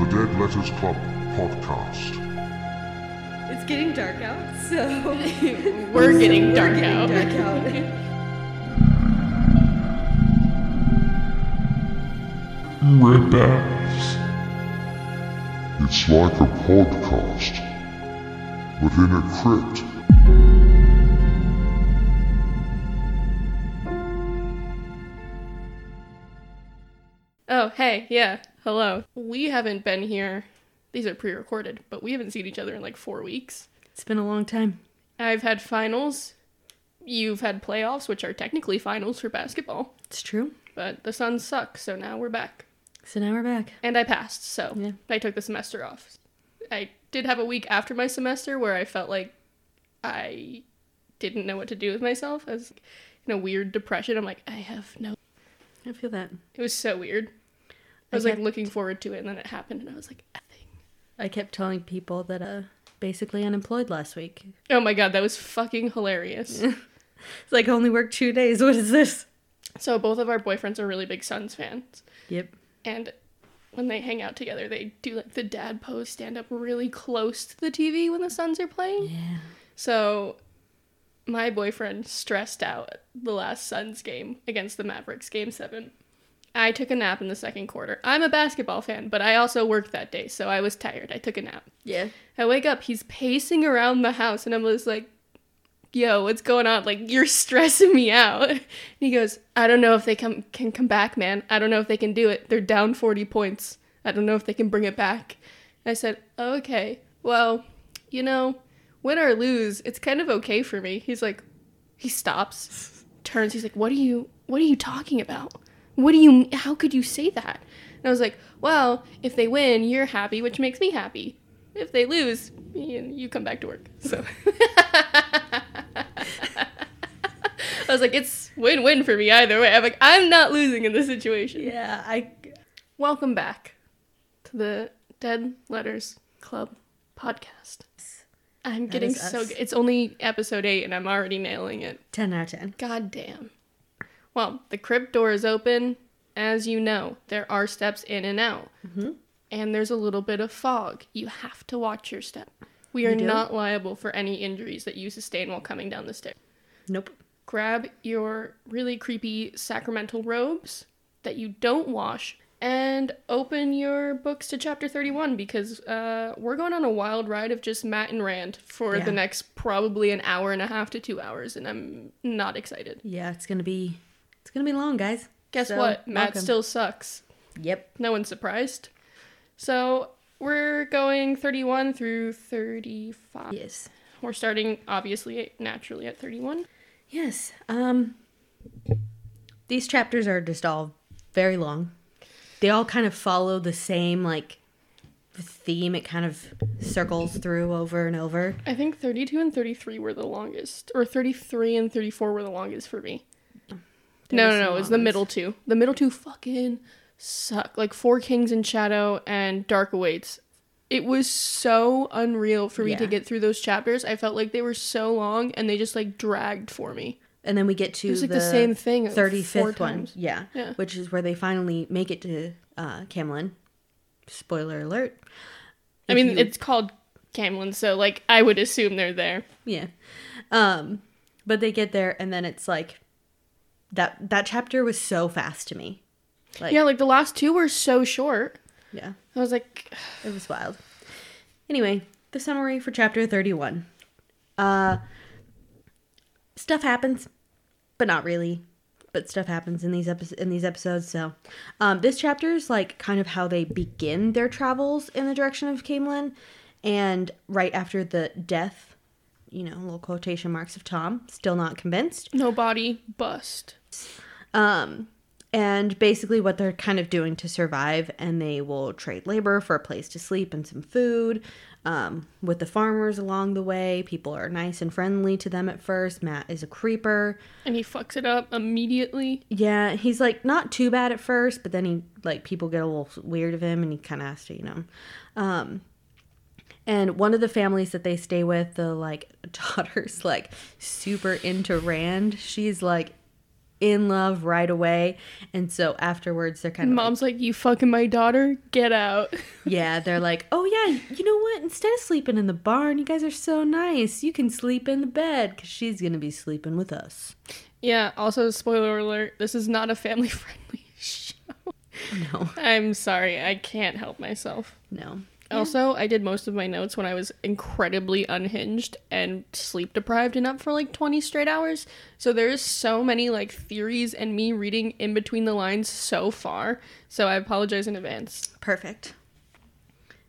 the Dead Letters Club podcast. It's getting dark out, so We're getting dark getting out. dark out. Rebels. It's like a podcast, but in a crypt. Oh, hey, yeah, hello. We haven't been here. These are pre recorded, but we haven't seen each other in like four weeks. It's been a long time. I've had finals. You've had playoffs, which are technically finals for basketball. It's true. But the Suns suck, so now we're back. So now we're back. And I passed, so Yeah. I took the semester off. I did have a week after my semester where I felt like I didn't know what to do with myself. I was in a weird depression. I'm like, I have no. I feel that. It was so weird. I was I like looking forward to it, and then it happened, and I was like, effing. I kept telling people that uh basically unemployed last week. Oh my god, that was fucking hilarious. It's like I only worked two days. What is this? so both of our boyfriends are really big Suns fans, Yep. and when they hang out together, they do like the dad pose, stand up really close to the TV when the Suns are playing. Yeah. So my boyfriend stressed out the last Suns game against the Mavericks, game seven. I took a nap in the second quarter. I'm a basketball fan, but I also worked that day, so I was tired. I took a nap. Yeah. I wake up, he's pacing around the house, and I'm just like, yo, what's going on? Like, you're stressing me out. And he goes, I don't know if they come, can come back, man. I don't know if they can do it. They're down 40 points. I don't know if they can bring it back. I said, okay, well, you know, win or lose, it's kind of okay for me. He's like, he stops, turns, he's like, what are you, what are you talking about? What do you, how could you say that? And I was like, well, if they win, you're happy, which makes me happy. If they lose, you, you come back to work. So I was like, it's win-win for me either way. I'm like, I'm not losing in this situation. Yeah. I. Welcome back to the Dead Letters Club podcast. I'm That getting so good. It's only episode 8 and I'm already nailing it. Ten out of ten. God damn. Well, the crypt door is open. As you know, there are steps in and out. Mhm. And there's a little bit of fog. You have to watch your step. We are not liable for any injuries that you sustain while coming down the stairs. Nope. Grab your really creepy sacramental robes that you don't wash and open your books to chapter 31 because uh, we're going on a wild ride of just Matt and Rand for Yeah. the next probably an hour and a half to two hours, and I'm not excited. Yeah. It's gonna be. It's gonna be long, guys. Guess So, what? Matt welcome. still sucks. Yep. No one's surprised. So we're going 31 through 35. Yes. We're starting, obviously, naturally at 31. Yes. Um these chapters are just all very long. They all kind of follow the same like theme it kind of circles through over and over. I think 32 and 33 were the longest, or 33 and 34 were the longest for me. No, no, no, it was the middle two. The middle two fucking suck. Like Four Kings in Shadow and Dark Awaits. It was so unreal for me to get through those chapters. I felt like they were so long and they just like dragged for me. And then we get to like the, the, same thing. thirty fifth one. Yeah. Yeah. Which is where they finally make it to uh Caemlyn. Spoiler alert. I mean, you- it's called Caemlyn, so like I would assume they're there. Yeah. Um but they get there and then it's like that that chapter was so fast to me. Like yeah, like the last two were so short. yeah. I was like, It was wild. Anyway, the summary for chapter 31. Uh stuff happens, but not really. But stuff happens in these episodes in these episodes, so um this chapter is like kind of how they begin their travels in the direction of Caemlyn and right after the death, you know, little quotation marks of Tom, still not convinced. no body, bust. Um, and basically what they're kind of doing to survive, and they will trade labor for a place to sleep and some food. Um, with the farmers along the way, people are nice and friendly to them at first. Matt is a creeper. And he fucks it up immediately. Yeah, he's like not too bad at first, but then he like people get a little weird of him, and he kind of has to, you know. Um, and one of the families that they stay with, the like daughter's like super into Rand. She's like in love right away. And so afterwards, they're kind of like, Mom's like, "You fucking my daughter? Get out." yeah, they're like, oh yeah, you know what? Instead of sleeping in the barn, you guys are so nice. You can sleep in the bed because she's gonna be sleeping with us. yeah. Also, spoiler alert: this is not a family-friendly show. No, I'm sorry, I can't help myself. no. Also, I did most of my notes when I was incredibly unhinged and sleep deprived and up for like 20 straight hours. So there's so many like theories and me reading in between the lines so far. So I apologize in advance. Perfect.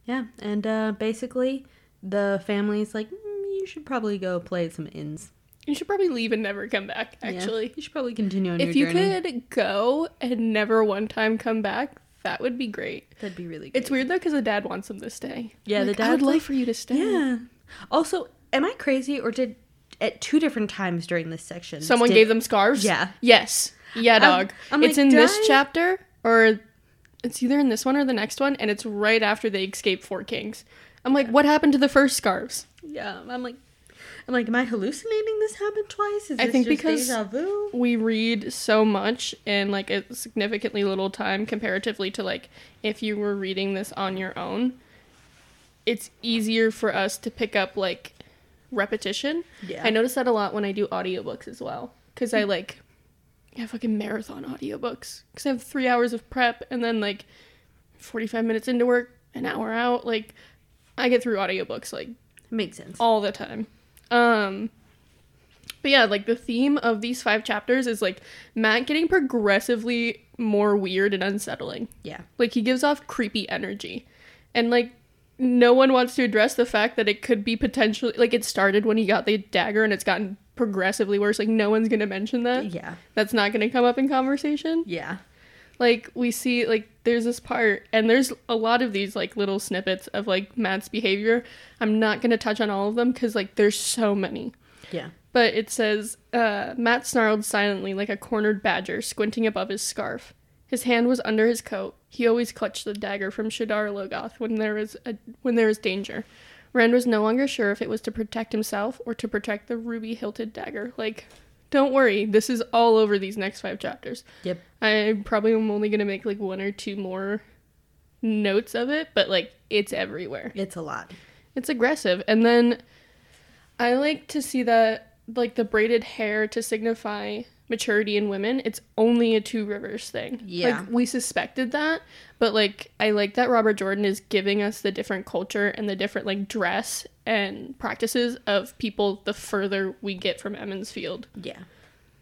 Yeah, and uh, basically, the family's like, mm, you should probably go play some inns. You should probably leave and never come back, Yeah, actually. you should probably continue on your journey. If you journey. could go and never one time come back, that would be great. That'd be really. Great. It's weird though because the dad wants him to stay. Yeah, the dad I would love like- for you to stay. Yeah. Also, am I crazy or did at two different times during this section Someone did- gave them scarves? Yeah. Yes. Yeah, I'm- dog. I'm it's like, in this I- chapter or it's either in this one or the next one, and it's right after they escape Four Kings. I'm like, what happened to the first scarves? Yeah, I'm like, I'm like, am I hallucinating? This happened twice. Is I this think just because-? We read so much in like a significantly little time comparatively to like if you were reading this on your own. It's easier for us to pick up like repetition. Yeah. I notice that a lot when I do audiobooks as well. Because I like, I fucking marathon audiobooks. Because I have three hours of prep and then like 45 minutes into work, an hour out. Like, I get through audiobooks like Makes sense. all the time. Um, but yeah, like the theme of these five chapters is like Matt getting progressively more weird and unsettling. Yeah. Like he gives off creepy energy. And like no one wants to address the fact that it could be potentially like it started when he got the dagger and it's gotten progressively worse. Like no one's gonna mention that. Yeah. That's not gonna come up in conversation. Yeah. Like we see like there's this part and there's a lot of these like little snippets of like Matt's behavior. I'm not gonna touch on all of them because like there's so many. Yeah. But it says, uh, Matt snarled silently like a cornered badger, squinting above his scarf. His hand was under his coat. He always clutched the dagger from Shadar Logoth when there was a, when there was danger. Rand was no longer sure if it was to protect himself or to protect the ruby hilted dagger. Like, don't worry, this is all over these next five chapters. Yep. I probably am only gonna make like one or two more notes of it, but like it's everywhere It's a lot. it's aggressive and then i like to see that like the braided hair to signify maturity in women it's only a two rivers thing Yeah. like we suspected that but like i like that robert jordan is giving us the different culture and the different like dress and practices of people the further we get from Emond's Field Yeah.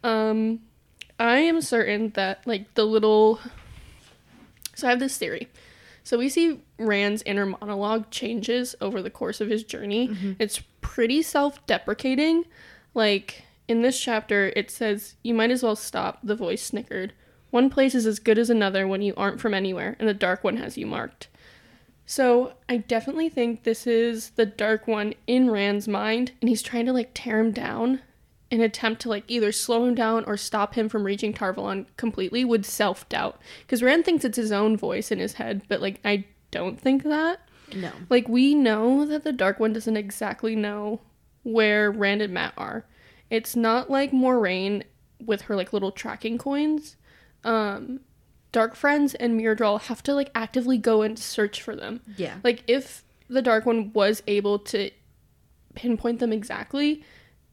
um, I am certain that like the little. So I have this theory. So we see Rand's inner monologue changes over the course of his journey. It's pretty self-deprecating. Like in this chapter, it says, "You might as well stop." The voice snickered. One place is as good as another when you aren't from anywhere, and the dark one has you marked. So I definitely think this is the dark one in Rand's mind, and he's trying to like tear him down in an attempt to like either slow him down or stop him from reaching Tar Valon completely with self doubt. Because Rand thinks it's his own voice in his head, but like I don't think that. No. Like we know that the Dark One doesn't exactly know where Rand and Matt are. It's not like Moiraine with her like little tracking coins. Um Darkfriends and Myrddraal have to like actively go and search for them. Yeah. Like if the Dark One was able to pinpoint them exactly,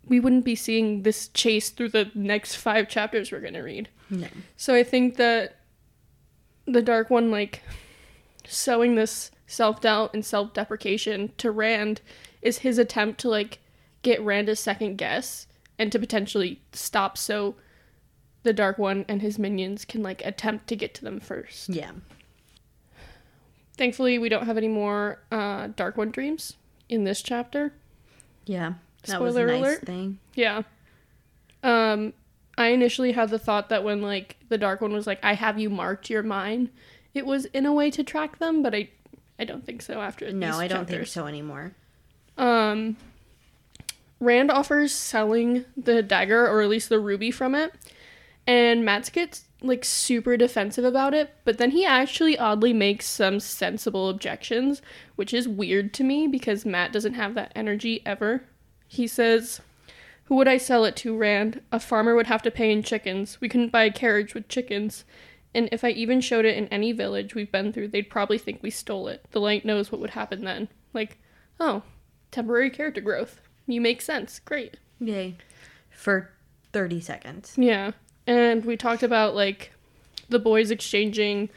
we wouldn't be seeing this chase through the next five chapters we're gonna read. No. So I think that the Dark One, like, sowing this self doubt and self deprecation to Rand is his attempt to, like, get Rand a second guess and to potentially stop so the Dark One and his minions can, like, attempt to get to them first. Yeah. Thankfully, we don't have any more uh, Dark One dreams in this chapter. Yeah. That was a Spoiler nice alert. thing. Yeah. Um, I initially had the thought that when like the dark one was like, "I have you marked, you're mine," it was in a way to track them, but I, I don't think so. After No, I don't think so anymore. Um, Rand offers selling the dagger or at least the ruby from it, and Matt gets like super defensive about it. But then he actually oddly makes some sensible objections, which is weird to me because Matt doesn't have that energy ever. He says, Who would I sell it to, Rand? A farmer would have to pay in chickens. We couldn't buy a carriage with chickens. And if I even showed it in any village we've been through, they'd probably think we stole it. The light knows what would happen then. Like, oh, temporary character growth. You make sense. Great. Yay. For 30 seconds. Yeah. And we talked about like the boys exchanging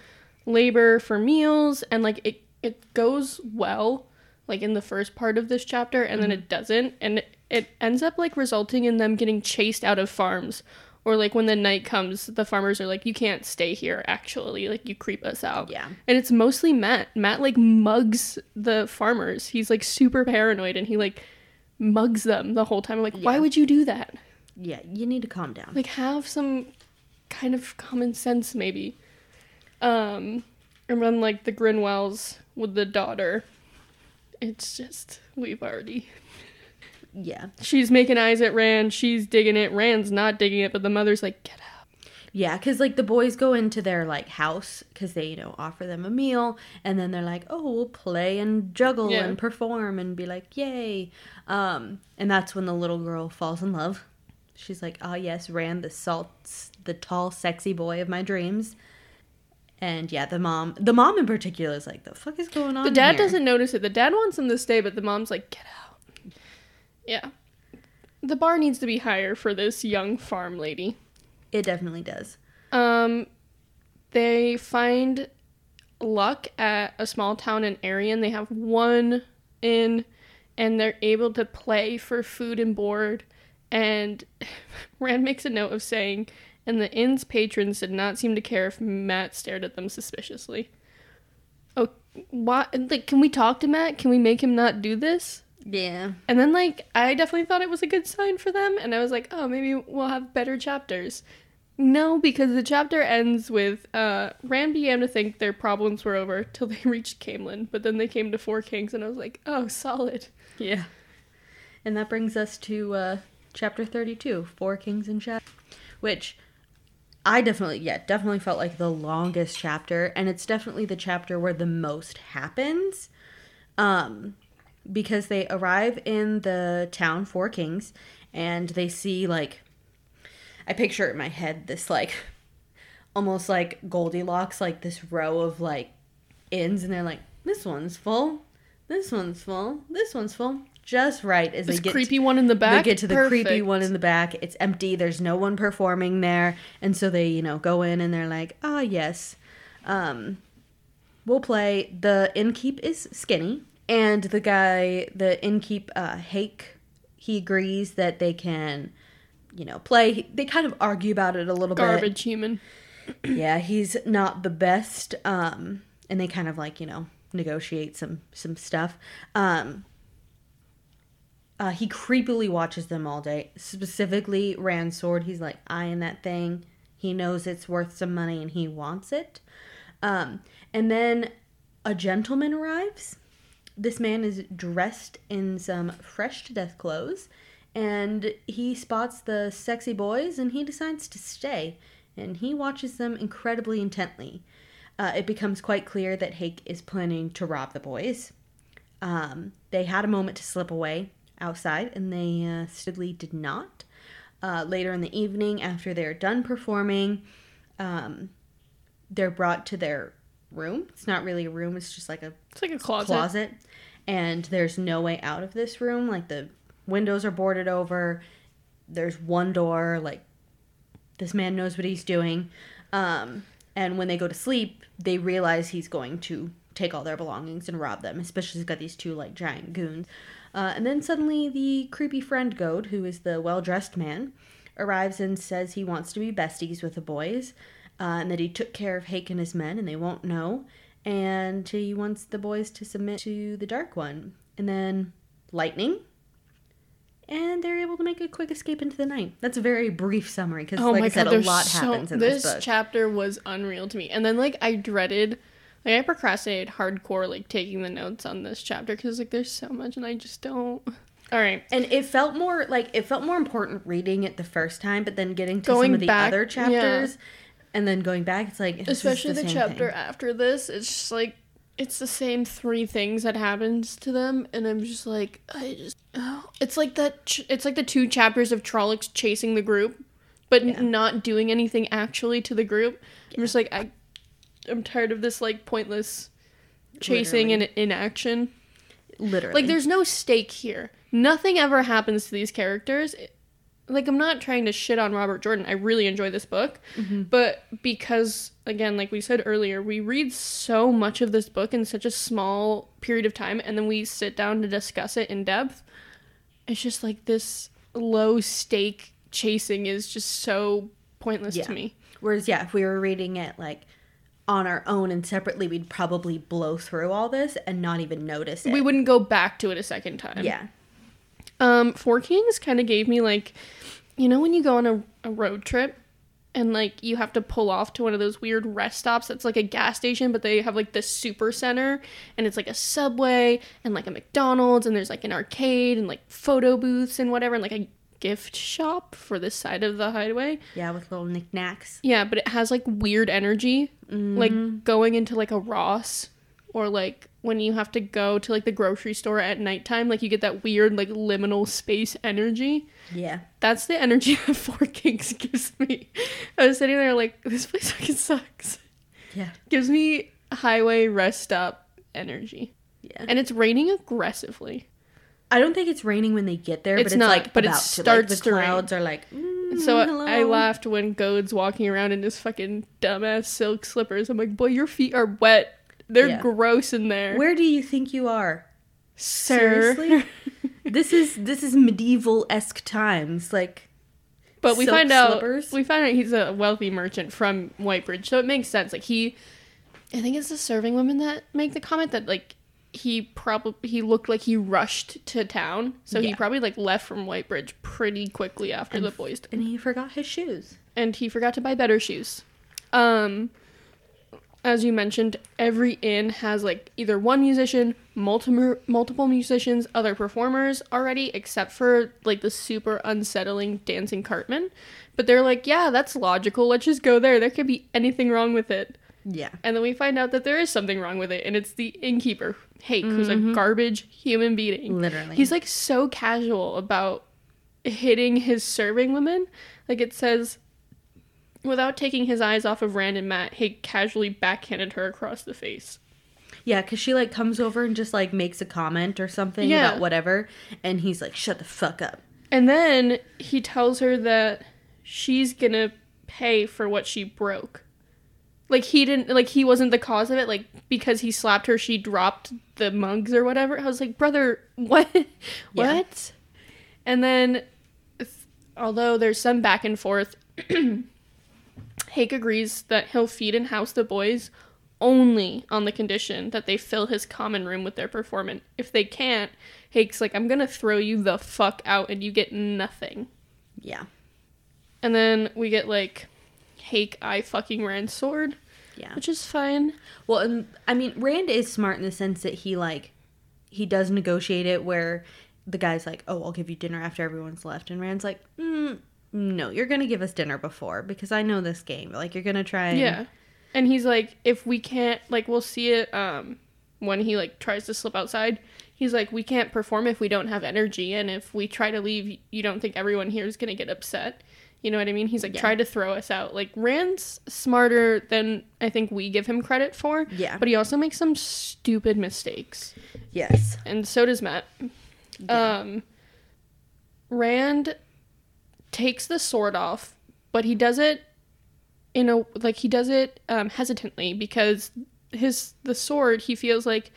labor for meals and like it it goes well like in the first part of this chapter and then mm-hmm. it doesn't and it, it ends up like resulting in them getting chased out of farms or like when the night comes the farmers are like you can't stay here actually like you creep us out Yeah. and it's mostly matt matt like mugs the farmers he's like super paranoid and he like mugs them the whole time. I'm like why would you do that? Yeah, you need to calm down. like have some kind of common sense maybe. Um and then like the grinwells with the daughter. It's just we've already yeah. she's making eyes at rand she's digging it. Rand's not digging it but the mother's like get out. Yeah, because like the boys go into their like house because they you know offer them a meal, and then they're like, "Oh, we'll play and juggle Yeah. and perform and be like, yay!" Um, and that's when the little girl falls in love. She's like, "Ah, yes, Rand, the salt, the tall, sexy boy of my dreams." And yeah, the mom, the mom in particular, is like, "The fuck is going on?" the dad here?" doesn't notice it the dad wants them to stay but the mom's like get out yeah the bar needs to be higher for this young farm lady It definitely does. Um, they find luck at a small town in Arian. They have one inn, and they're able to play for food and board. And Rand makes a note of saying, and the inn's patrons did not seem to care if Matt stared at them suspiciously. Oh, what? Like, can we talk to Matt? Can we make him not do this? Yeah. And then like I definitely thought it was a good sign for them and I was like, "Oh, maybe we'll have better chapters." No, because the chapter ends with uh Rand began to think their problems were over till they reached Caemlyn, but then they came to Four Kings and I was like, "Oh, solid." Yeah. And that brings us to uh, chapter 32, Four Kings and Shadow, which I definitely, yeah, definitely felt like the longest chapter. And it's definitely the chapter where the most happens. Um, because they arrive in the town, Four Kings, and they see, like, I picture in my head this, like, almost like Goldilocks, like this row of, like, inns, and they're like, this one's full, this one's full, this one's full. Just right as This they get the creepy one in the back. they get to the creepy one in the back. It's empty. There's no one performing there, and so they, you know, go in and they're like, "Ah, yes, um, we'll play." The innkeep is skinny, and the guy, the innkeep, uh, Hake, he agrees that they can, you know, play. They kind of argue about it a little bit garbage human. yeah, he's not the best. Um, and they kind of like you know negotiate some some stuff. Um, uh, he creepily watches them all day. Specifically, Rand's sword. He's like eyeing that thing. He knows it's worth some money and he wants it. Um, and then a gentleman arrives. This man is dressed in some fresh to death clothes, and he spots the sexy boys and he decides to stay. And he watches them incredibly intently. Uh, it becomes quite clear that Hake is planning to rob the boys. Um, they had a moment to slip away outside, and they uh, stupidly did not. Uh, later in the evening, after they're done performing, um, they're brought to their room. It's not really a room; it's just like a It's like a closet. closet. And there's no way out of this room. Like the windows are boarded over. There's one door. Like this man knows what he's doing. Um, and when they go to sleep, they realize he's going to take all their belongings and rob them. Especially he's got these two like giant goons. Uh, and then suddenly the creepy friend goad who is the well dressed man, arrives and says he wants to be besties with the boys. Uh, and that he took care of Hake and his men, and they won't know. And he wants the boys to submit to the Dark One. And then lightning, and they're able to make a quick escape into the night. That's a very brief summary because, Oh like I said, god, a lot so, happens in this this, book. chapter was unreal to me. And then like I dreaded like I procrastinated hardcore like taking the notes on this chapter cuz like there's so much and I just don't All right. and it felt more like it felt more important reading it the first time, but then getting to Going some of the back- other yeah. chapters, and then going back, it's like Especially the, same chapter thing. after this, it's just like it's the same three things that happens to them and i'm just like i just oh. it's like that ch- it's like the two chapters of trollocs chasing the group but n- not doing anything actually to the group i'm just like i i'm tired of this like pointless chasing Literally. and inaction Literally. like there's no stake here nothing ever happens to these characters like i'm not trying to shit on robert jordan i really enjoy this book but because again like we said earlier we read so much of this book in such a small period of time and then we sit down to discuss it in depth it's just like this low stake chasing is just so pointless Yeah. to me Whereas, yeah, if we were reading it like on our own and separately, we'd probably blow through all this and not even notice it. we wouldn't go back to it a second time Yeah. Um, Four Kings kind of gave me like, you know, when you go on a, a road trip and like you have to pull off to one of those weird rest stops that's like a gas station, but they have like this super center and it's like a subway and like a McDonald's and there's like an arcade and like photo booths and whatever and like a gift shop for this side of the highway. Yeah, with little knickknacks. Yeah, but it has like weird energy, like mm-hmm. going into like a Ross or like when you have to go to like the grocery store at nighttime, like you get that weird like liminal space energy. Yeah. That's the energy that Four Kings gives me. I was sitting there like, this place fucking sucks. Yeah. Gives me highway rest stop energy. Yeah. And it's raining aggressively. I don't think it's raining when they get there, It's but it's not, like but it about to. starts like, the rain. clouds are like. Mm, So hello. I laughed when Gode's walking around in his fucking dumbass silk slippers. I'm like, boy, your feet are wet. They're Yeah. gross in there. Where do you think you are? Sir. Seriously? this is this is medieval esque times. Like But we find out we find out he's a wealthy merchant from Whitebridge, so it makes sense. Like he, I think it's the serving women that make the comment that like he probably he looked like he rushed to town, so he probably like left from Whitebridge pretty quickly after the boys, and he forgot his shoes. and he forgot to buy better shoes. Um, as you mentioned, every inn has like either one musician, multiple multiple musicians, other performers already, except for like the super unsettling dancing cartman. But they're like, yeah, that's logical. Let's just go there. There could be anything wrong with it. Yeah. And then we find out that there is something wrong with it, and it's the innkeeper, Hake, who's a mm-hmm. garbage human being. Literally. He's like so casual about hitting his serving women. Like it says, without taking his eyes off of Rand and Matt, Hake casually backhanded her across the face. Yeah, because she like comes over and just like makes a comment or something Yeah. about whatever, and he's like, "Shut the fuck up." And then he tells her that she's gonna pay for what she broke. Like he didn't like he wasn't the cause of it, like because he slapped her she dropped the mugs or whatever. I was like, "Brother, what? Yeah. what?" And then th- although there's some back and forth, Hake agrees that he'll feed and house the boys only on the condition that they fill his common room with their performance. If they can't, Hake's like, I'm gonna throw you the fuck out and you get nothing. Yeah. And then we get like Hake I fucking Rand's sword, Yeah. which is fine. Well, and I mean, Rand is smart in the sense that he like he does negotiate it where the guy's like, "Oh, I'll give you dinner after everyone's left," and Rand's like, mm, "No, you're gonna give us dinner before because I know this game. Like, you're gonna try." And, Yeah. And he's like, if we can't like we'll see it um when he like tries to slip outside. He's like, we can't perform if we don't have energy, and if we try to leave, you don't think everyone here is gonna get upset. You know what I mean? He's like, Yeah. try to throw us out. Like Rand's smarter than I think we give him credit for. Yeah. But he also makes some stupid mistakes. Yes. and so does Matt. Um, Rand takes the sword off, but he does it in a like he does it um, hesitantly because his the sword he feels like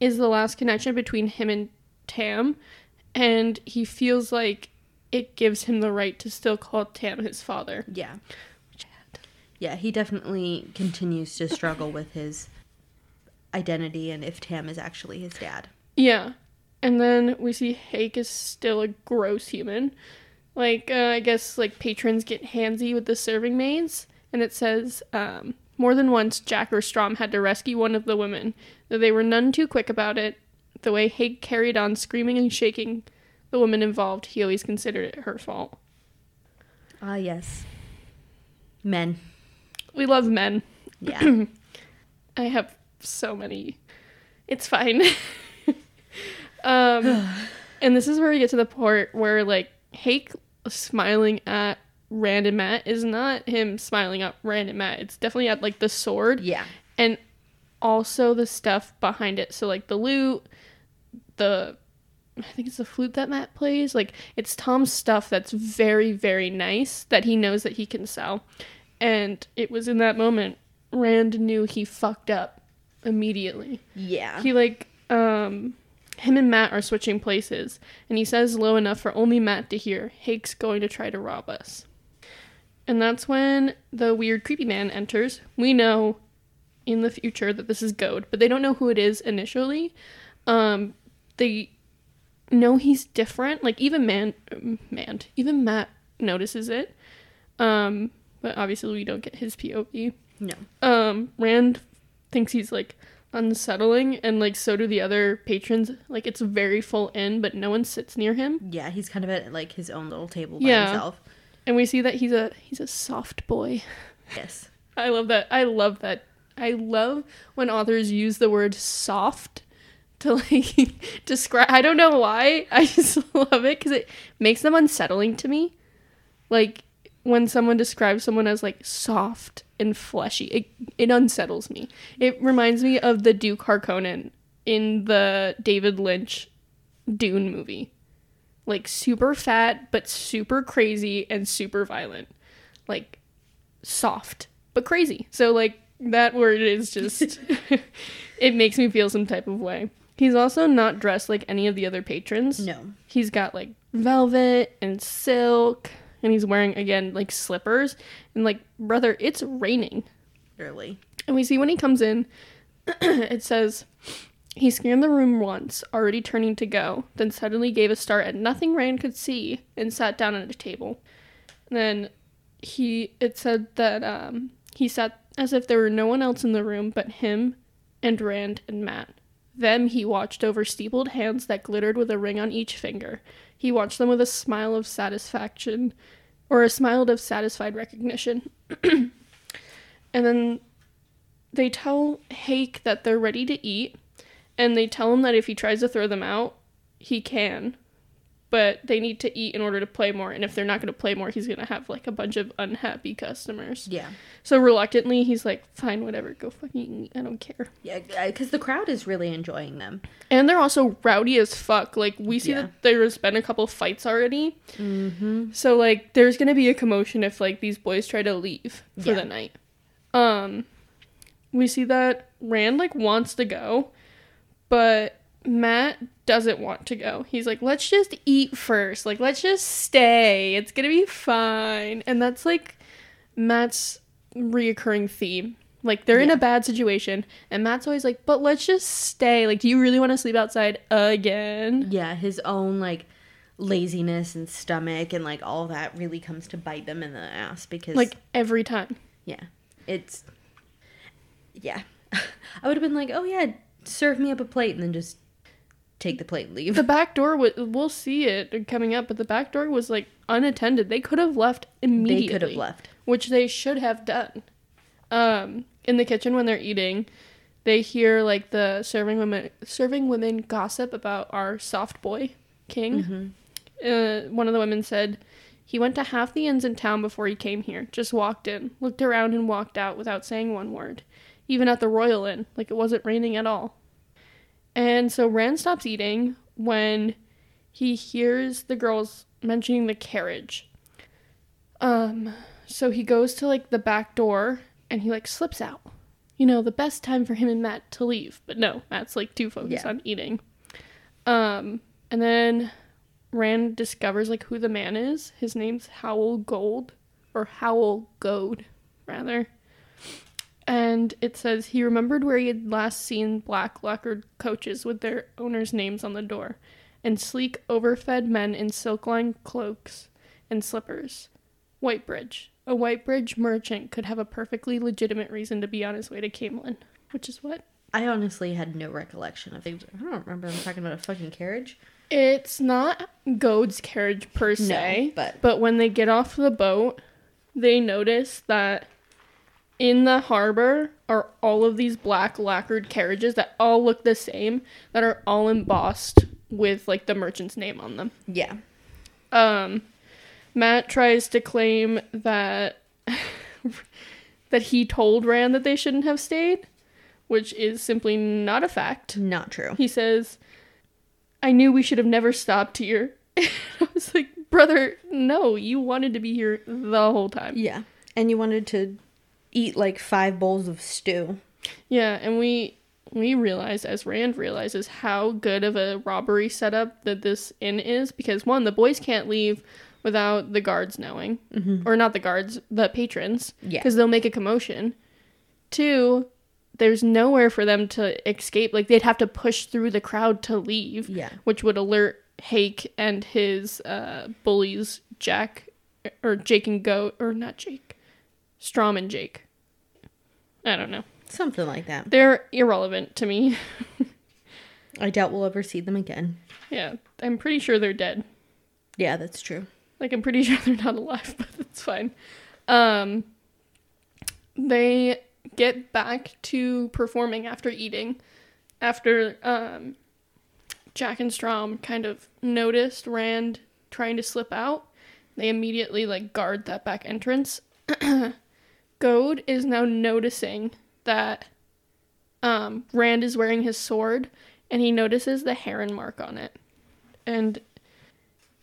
is the last connection between him and Tam, and he feels like it gives him the right to still call Tam his father. Yeah. Yeah, he definitely continues to struggle with his identity and if Tam is actually his dad. Yeah. And then we see Hake is still a gross human. Like, uh, I guess, like, patrons get handsy with the serving maids. And it says, um, more than once, Jack or Strom had to rescue one of the women, though they were none too quick about it. The way Hake carried on screaming and shaking the woman involved, he always considered it her fault. Ah, yes. Men. We love men. Yeah. I have so many It's fine. um, and this is where we get to the part where like Hake smiling at Rand and Matt is not him smiling at Rand and Matt. It's definitely at like the sword Yeah. and also the stuff behind it. So like the loot, the I think it's the flute that Matt plays. Like it's Tom's stuff that's very very nice that he knows that he can sell. And it was in that moment Rand knew he fucked up immediately. Yeah. He like um him and Matt are switching places and he says low enough for only Matt to hear, Hake's going to try to rob us. And that's when the weird creepy man enters. We know in the future that this is Gode, but they don't know who it is initially. Um they know he's different. Like even man man, even Matt notices it. Um but obviously we don't get his POV no. um rand thinks he's like unsettling and like so do the other patrons like it's very full in but no one sits near him Yeah, he's kind of at like his own little table by Yeah. himself. and we see that he's a he's a soft boy Yes. i love that i love that i love when authors use the word soft to like describe i don't know why i just love it because it makes them unsettling to me like when someone describes someone as like soft and fleshy it, it unsettles me. It reminds me of the duke harkonnen in the david lynch dune movie. Like super fat but super crazy and super violent. Like soft but crazy. So like that word is just it makes me feel some type of way. He's also not dressed like any of the other patrons. No. he's got like velvet and silk and he's wearing again like slippers and like brother it's raining Really. and we see when he comes in it says he scanned the room once already turning to go then suddenly gave a start at nothing rand could see and sat down at a table and then he it said that um he sat as if there were no one else in the room but him and rand and matt them he watched over steepled hands that glittered with a ring on each finger. He watched them with a smile of satisfaction, or a smile of satisfied recognition. and then they tell Hake that they're ready to eat, and they tell him that if he tries to throw them out, he can. But they need to eat in order to play more, and if they're not going to play more, he's going to have like a bunch of unhappy customers. Yeah. So reluctantly, he's like, "Fine, whatever, go fucking eat. I don't care." Yeah, because the crowd is really enjoying them. And they're also rowdy as fuck. Like we see Yeah. that there's been a couple fights already. Mm-hmm. So like there's gonna be a commotion if like these boys try to leave for Yeah. the night. Um we see that Rand like wants to go, but Matt doesn't want to go. He's like, let's just eat first. Like, let's just stay. It's gonna be fine. And that's like Matt's reoccurring theme. Like they're in a bad situation, and Matt's always like, "But let's just stay. Like, do you really want to sleep outside again?" Yeah, his own like laziness and stomach and like all that really comes to bite them in the ass because Like every time. yeah, it's yeah. I would have been like, oh yeah, serve me up a plate and then just take the plate and leave. The back door was. We'll see it coming up, but the back door was like unattended. They could have left immediately. they could have left. which they should have done. Um, in the kitchen when they're eating, they hear like the serving women serving women gossip about our soft boy king. Uh, one of the women said he went to half the inns in town before he came here. Just walked in, looked around, and walked out without saying one word. Even at the Royal Inn, like it wasn't raining at all. And so Rand stops eating when he hears the girls mentioning the carriage. Um, so he goes to like the back door and he like slips out. You know, the best time for him and Matt to leave. But no, Matt's like too focused Yeah. on eating. Um, and then Rand discovers like who the man is. His name's Howal Gold or Howal Gode, rather. And it says he remembered where he had last seen black lacquered coaches with their owners' names on the door, and sleek, overfed men in silk lined cloaks and slippers. Whitebridge. A Whitebridge merchant could have a perfectly legitimate reason to be on his way to Caemlyn, which is what? I honestly had no recollection of it. I don't remember them talking about a fucking carriage. It's not Gode's carriage per se, but- but when they get off the boat, they notice that in the harbor are all of these black lacquered carriages that all look the same that are all embossed with like the merchant's name on them. Yeah. Um, Matt tries to claim that that he told Rand that they shouldn't have stayed, which is simply not a fact. Not true. He says, "I knew we should have never stopped here." I was like, "Brother, no, you wanted to be here the whole time." Yeah. And you wanted to eat like five bowls of stew. Yeah, and we we realize as Rand realizes how good of a robbery setup that this inn is because one, the boys can't leave without the guards knowing, or not the guards, the patrons, Yeah. because they'll make a commotion. Two, there's nowhere for them to escape. Like they'd have to push through the crowd to leave, Yeah. which would alert Hake and his uh, bullies, Jack or Jake and Goat, or not Jake, Strom and Jake. I don't know. Something like that. They're irrelevant to me. I doubt we'll ever see them again. yeah, I'm pretty sure they're dead. Yeah, that's true. Like I'm pretty sure they're not alive, but that's fine. Um they get back to performing after eating. After um Jack and Strom kind of noticed Rand trying to slip out, they immediately like guard that back entrance. Gode is now noticing that um Rand is wearing his sword and he notices the heron mark on it. And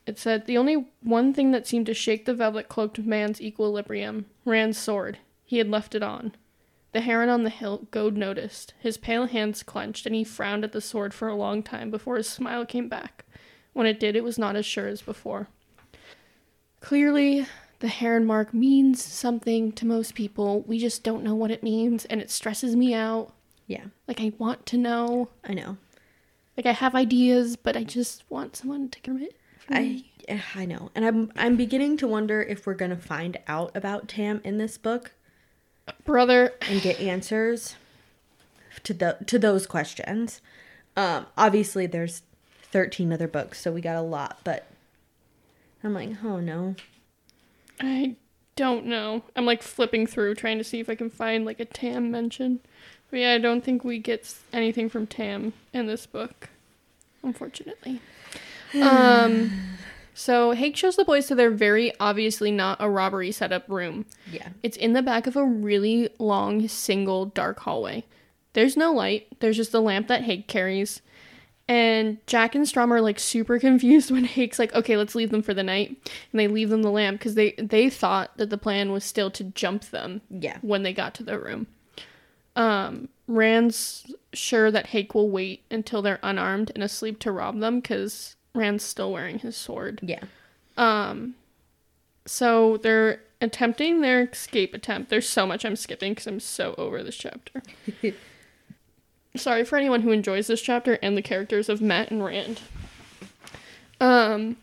it said the only one thing that seemed to shake the velvet cloaked man's equilibrium Rand's sword. He had left it on. The heron on the hilt Gode noticed. His pale hands clenched, and he frowned at the sword for a long time before his smile came back. When it did, it was not as sure as before. Clearly, the heron mark means something to most people. We just don't know what it means, and it stresses me out. Yeah, Like, I want to know. I know. Like, I have ideas, but I just want someone to commit. I me. I know. And I'm I'm beginning to wonder if we're going to find out about Tam in this book Brother, and get answers to the to those questions. Um obviously there's 13 other books, so we got a lot, but I'm like, "Oh no." I don't know. I'm like flipping through trying to see if I can find like a Tam mention. But yeah, I don't think we get anything from Tam in this book, unfortunately. um, so Hake shows the boys to their very obviously not a robbery setup room. Yeah. It's in the back of a really long, single, dark hallway. There's no light, there's just a lamp that Hake carries. And Jack and Strom are like super confused when Hake's like, okay, let's leave them for the night. And they leave them the lamp because they, they thought that the plan was still to jump them Yeah. when they got to their room. Um, Rand's sure that Hake will wait until they're unarmed and asleep to rob them because Rand's still wearing his sword. Yeah. Um, so they're attempting their escape attempt. There's so much I'm skipping because I'm so over this chapter. Sorry for anyone who enjoys this chapter and the characters of Matt and Rand. Um,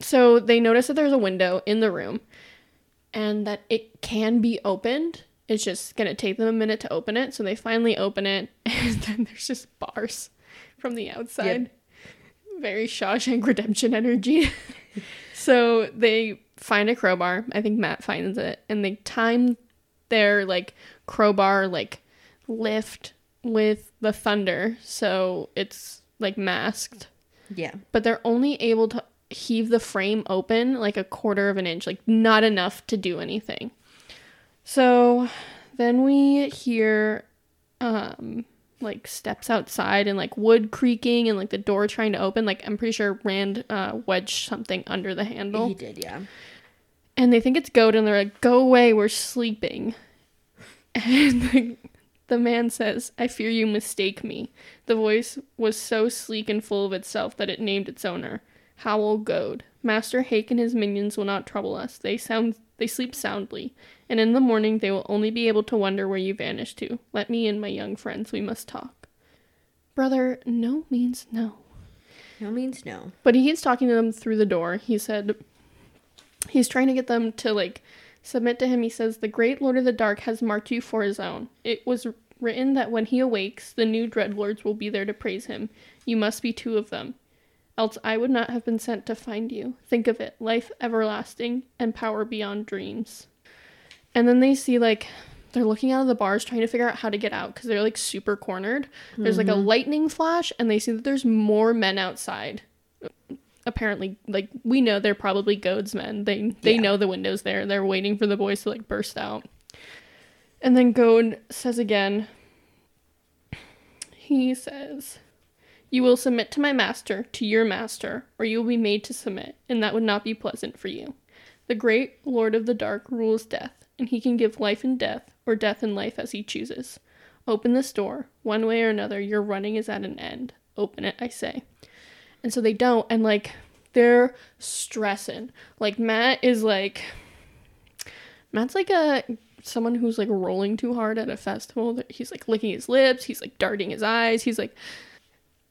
so they notice that there's a window in the room and that it can be opened. It's just gonna take them a minute to open it. So they finally open it, and then there's just bars from the outside. Very Shawshank Redemption energy. so they find a crowbar. I think Matt finds it, and they time their like crowbar like lift with the thunder, so it's like masked Yeah. but they're only able to heave the frame open like a quarter of an inch, like not enough to do anything. So then we hear um like steps outside and like wood creaking and like the door trying to open. Like I'm pretty sure Rand uh wedged something under the handle. He did, yeah. And they think it's Goat and they're like, Go away, we're sleeping. And the, the man says, I fear you mistake me. The voice was so sleek and full of itself that it named its owner. Howal Gode. Master Hake and his minions will not trouble us. They sound they sleep soundly, and in the morning they will only be able to wonder where you vanished to. Let me in, my young friends, we must talk. Brother, no means no. No means no. But he keeps talking to them through the door. He said he's trying to get them to like submit to him. He says, The great Lord of the Dark has marked you for his own. It was written that when he awakes, the new Dreadlords will be there to praise him. You must be two of them. Else I would not have been sent to find you. Think of it life everlasting and power beyond dreams. And then they see like they're looking out of the bars trying to figure out how to get out because they're like super cornered. There's like a mm-hmm. lightning flash, and they see that there's more men outside. Apparently, like we know they're probably Godes men. They they Yeah. know the windows there. They're waiting for the boys to like burst out. And then Gode says again. He says, "You will submit to my master, to your master, or you will be made to submit, and that would not be pleasant for you." The great Lord of the Dark rules death, and he can give life and death, or death and life as he chooses. Open this door. One way or another, your running is at an end. Open it, I say. And so they don't, and like, they're stressing. Like, Matt is like, Matt's like a someone who's like rolling too hard at a festival. He's like licking his lips, he's like darting his eyes, he's like,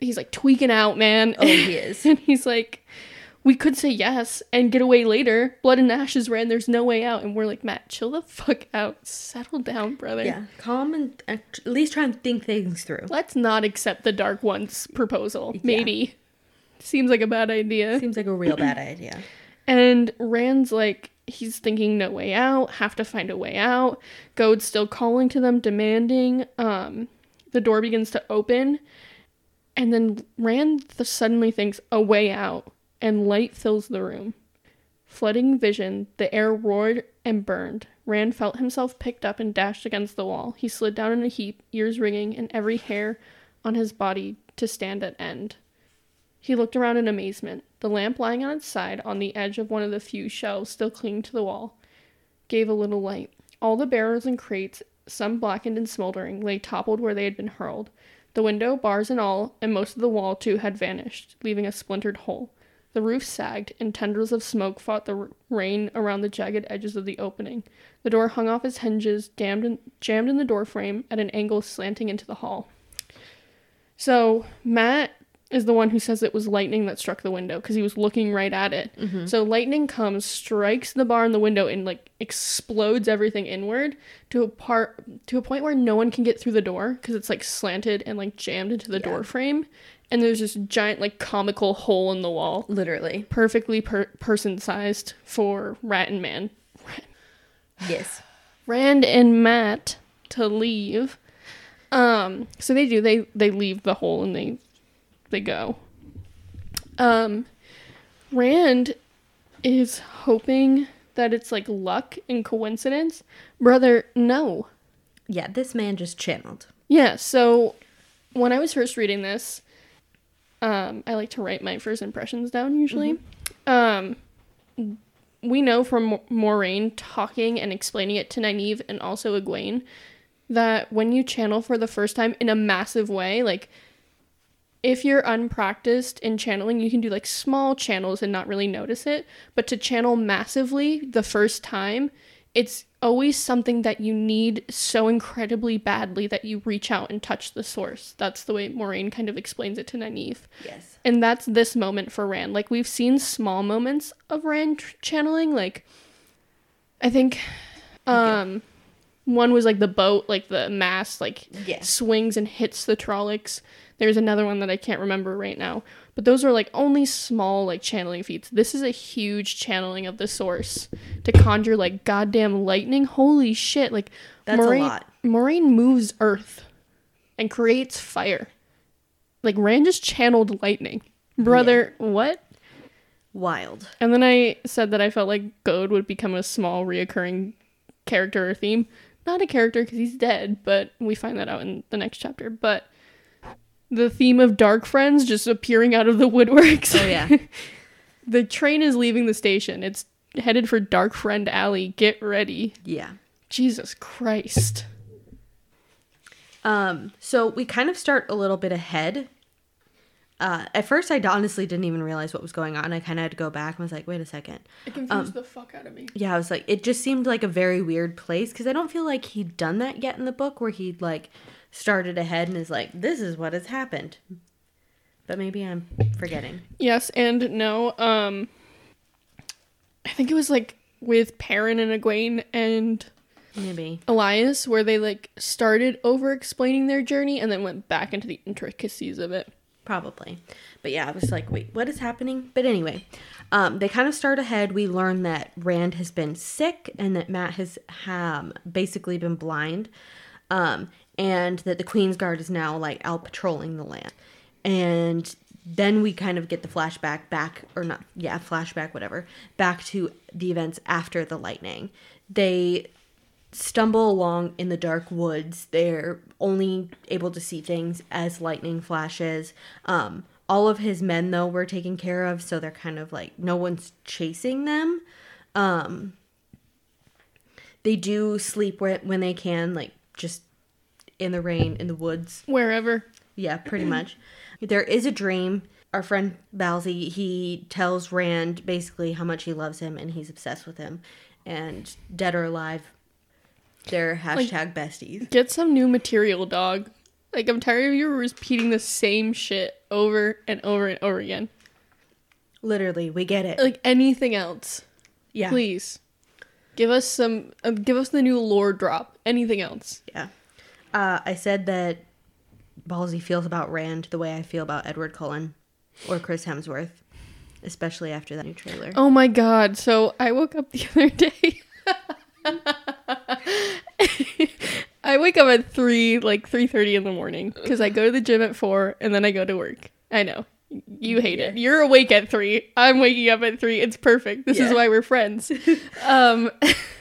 he's like tweaking out, man. Oh, he is. and he's like, we could say yes and get away later. Blood and ashes ran. There's no way out. And we're like, Matt, chill the fuck out. Settle down, brother. Yeah, calm and at least try and think things through. Let's not accept the Dark One's proposal. Maybe. Seems like a bad idea. Seems like a real bad idea. And Rand's like, he's thinking no way out, have to find a way out. Gode's still calling to them, demanding. Um, the door begins to open. And then Rand th- suddenly thinks a way out, and light fills the room. Flooding vision, the air roared and burned. Rand felt himself picked up and dashed against the wall. He slid down in a heap, ears ringing, and every hair on his body to stand at end. He looked around in amazement. The lamp lying on its side on the edge of one of the few shelves still clinging to the wall gave a little light. All the barrels and crates, some blackened and smoldering, lay toppled where they had been hurled. The window, bars and all, and most of the wall too, had vanished, leaving a splintered hole. The roof sagged, and tendrils of smoke fought the rain around the jagged edges of the opening. The door hung off its hinges, jammed in, jammed in the doorframe at an angle slanting into the hall. So Matt is the one who says it was lightning that struck the window because he was looking right at it. So lightning comes, strikes the bar in the window, and like explodes everything inward to a part to a point where no one can get through the door because it's like slanted and like jammed into the door frame, and there's this giant like comical hole in the wall, Literally. perfectly per- person sized for Rat and Man. Yes. Rand and Matt to leave. Um, so they do. They they leave the hole and they they go. Um, Rand is hoping that it's like luck and coincidence. Brother, no. Yeah, this man just channeled. Yeah, so when I was first reading this, um, I like to write my first impressions down usually. Um, we know from Mo- Moiraine talking and explaining it to Nynaeve and also Egwene that when you channel for the first time in a massive way, like if you're unpracticed in channeling, you can do like small channels and not really notice it. But to channel massively the first time, it's always something that you need so incredibly badly that you reach out and touch the source. That's the way Moiraine kind of explains it to Nynaeve. Yes. And that's this moment for Rand. Like we've seen small moments of Rand tr- channeling. Like I think um one was like the boat, like the mast, like Yeah. swings and hits the Trollocs. There's another one that I can't remember right now. But those are like only small like channeling feats. This is a huge channeling of the source to conjure like goddamn lightning. Holy shit. Like That's a lot. Moiraine moves earth and creates fire. Like Rand just channeled lightning. Brother, what? Wild. And then I said that I felt like Gode would become a small reoccurring character or theme. Not a character because he's dead, but we find that out in the next chapter. But the theme of Dark Friends just appearing out of the woodworks. Oh yeah. the train is leaving the station. It's headed for Dark Friend Alley. Get ready. yeah. Jesus Christ. Um, so we kind of start a little bit ahead. Uh, at first, I honestly didn't even realize what was going on. I kind of had to go back and was like, wait a second. It confused the fuck out of me. Yeah, I was like, it just seemed like a very weird place because I don't feel like he'd done that yet in the book where he'd like started ahead and is like, this is what has happened. But maybe I'm forgetting. Yes and no. Um, I think it was like with Perrin and Egwene and Maybe. Elyas, where they like started over explaining their journey and then went back into the intricacies of it. Probably. But yeah, I was like, wait, what is happening? But anyway, um, they kind of start ahead. We learn that Rand has been sick and that Matt has um, basically been blind. Um, and that the Queen's Guard is now like out patrolling the land. And then we kind of get the flashback back, or not, yeah, flashback, whatever, back to the events after the lightning. They stumble along in the dark woods. They're only able to see things as lightning flashes. Um, all of his men, though, were taken care of, so they're kind of like no one's chasing them. Um, they do sleep where, when they can, like just in the rain, in the woods. Wherever. Yeah, pretty much. There is a dream. Our friend Balsy, he tells Rand basically how much he loves him and he's obsessed with him. And dead or alive, they're hashtag besties. Get some new material, dog. Like I'm tired of you repeating the same shit over and over and over again. Literally, we get it. Like anything else, yeah. please. Give us some. Uh, give us the new lore drop. Anything else? Yeah. Uh, I said that Ballsy feels about Rand the way I feel about Edward Cullen or Chris Hemsworth, especially after that new trailer. Oh my god! So I woke up the other day. I wake up at three, like three thirty in the morning, because I go to the gym at four and then I go to work. I know you hate it. You're awake at three. I'm waking up at three. It's perfect. This is why we're friends. um,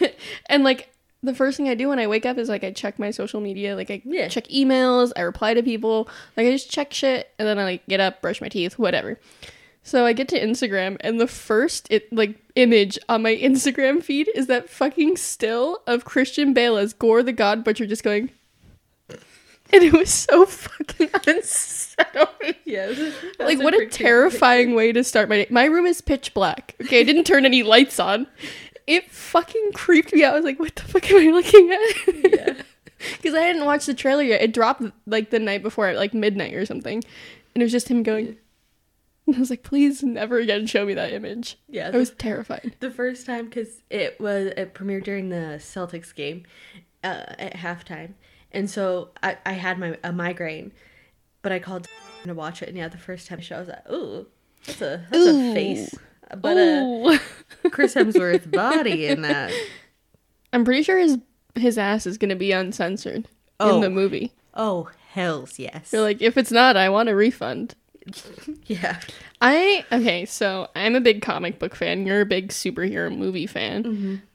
and like the first thing I do when I wake up is like I check my social media. Like I Yeah. check emails. I reply to people. Like I just check shit, and then I like get up, brush my teeth, whatever. So I get to Instagram, and the first it like image on my Instagram feed is that fucking still of Christian Bale as Gorr the God Butcher just going, and it was so fucking unsettling. yes. Like what a terrifying way to start my day. My room is pitch black. Okay, I didn't turn any lights on. It fucking creeped me out. I was like, what the fuck am I looking at? Yeah. Because I hadn't watched the trailer yet. It dropped like the night before at like midnight or something. And it was just him going. And I was like, please never again show me that image. Yeah. I was terrified. the first time because it was it premiered during the Celtics game uh, at halftime, and so I, I had my a migraine, but I called to watch it, and yeah, the first time show I was like, ooh, that's a that's Ooh. a face, but uh, Chris Hemsworth's body in that. I'm pretty sure his his ass is gonna be uncensored Oh. in the movie. Oh hell's yes. They're like, if it's not, I want a refund. yeah. I okay, so I'm a big comic book fan. You're a big superhero movie fan.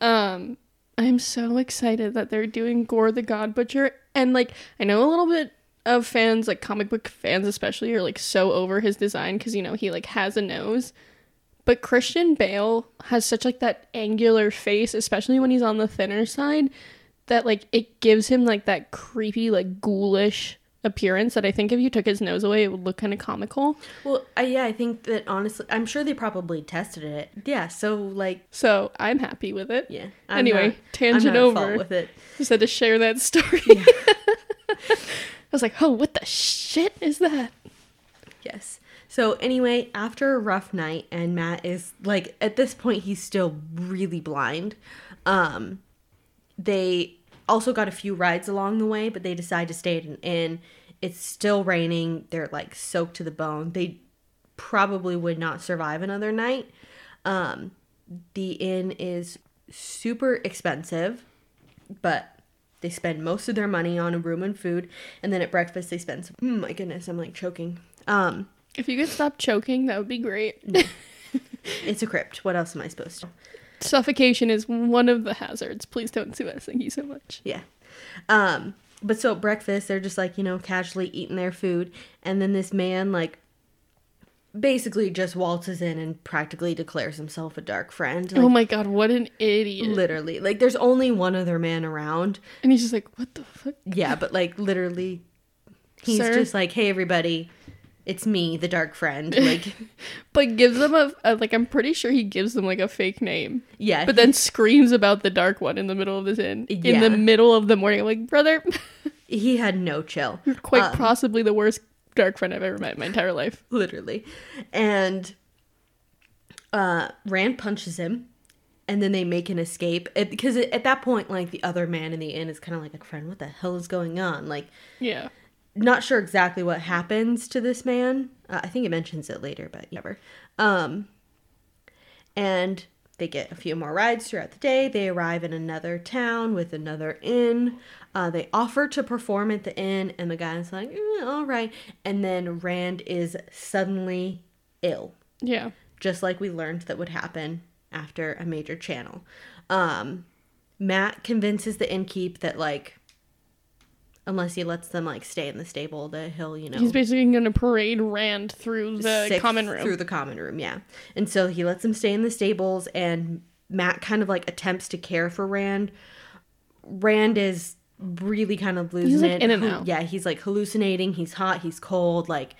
Um, I'm so excited that they're doing Gorr the God Butcher, and like I know a little bit of fans, like comic book fans especially, are like so over his design because you know he like has a nose. But Christian Bale has such like that angular face, especially when he's on the thinner side, that like it gives him like that creepy, like ghoulish appearance that I think if you took his nose away, it would look kind of comical. Well, I, yeah, I think that honestly, I'm sure they probably tested it. Yeah. So like, So I'm happy with it. yeah. Anyway, not, tangent I'm not at fault over. with it. Just had to share that story. I was like, oh, what the shit is that? Yes. So anyway, after a rough night and Matt is like at this point he's still really blind. Um they also got a few rides along the way, but they decide to stay at an inn. It's still raining. They're like soaked to the bone. They probably would not survive another night. Um the inn is super expensive, but they spend most of their money on a room and food, and then at breakfast they spend. Some, mm, my goodness, I'm like choking. Um, If you could stop choking, that would be great. It's a crypt. What else am I supposed to? Suffocation is one of the hazards. Please don't sue us. Thank you so much. Yeah. Um, but so at breakfast, they're just like, you know, casually eating their food. And then this man, like, basically just waltzes in and practically declares himself a dark friend. Like, oh my god, what an idiot. literally. Like, there's only one other man around. and he's just like, what the fuck? Yeah, but, like, literally, he's Sir? just like, hey, everybody, it's me, the dark friend. Like, But gives them a, a like I'm pretty sure he gives them like a fake name. yeah. But then screams about the dark one in the middle of this inn. In the middle of the morning. I'm like, brother, he had no chill. you're quite Um, possibly the worst dark friend I've ever met in my entire life. literally. And uh Rand punches him and then they make an escape because at that point like the other man in the inn is kind of like a friend what the hell is going on like Yeah. Not sure exactly what happens to this man. Uh, I think it mentions it later, but never. Um, and they get a few more rides throughout the day. They arrive in another town with another inn. Uh, they offer to perform at the inn, and the guy's like, "Mm, all right. And then Rand is suddenly ill, Yeah. just like we learned that would happen after a major channel. Um, Matt convinces the innkeep that, like, unless he lets them, like, stay in the stable, that he'll, you know. He's basically going to parade Rand through the common room. through the common room yeah. And so he lets them stay in the stables and matt kind of like attempts to care for rand. Rand is really kind of losing he's like, it. in and out. yeah he's like hallucinating. He's hot. He's cold. Like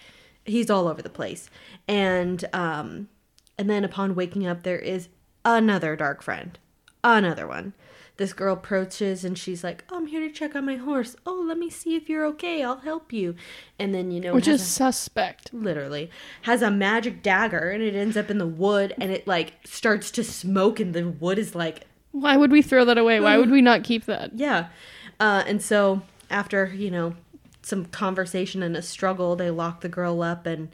he's all over the place. And um and then upon waking up there is another dark friend. Another one this girl approaches and she's like oh, i'm here to check on my horse oh let me see if you're okay i'll help you and then you know which is a- suspect. literally has a magic dagger and it ends up in the wood and it like starts to smoke and the wood is like Why would we throw that away? Why would we not keep that? yeah uh, and so after you know some conversation and a struggle they lock the girl up and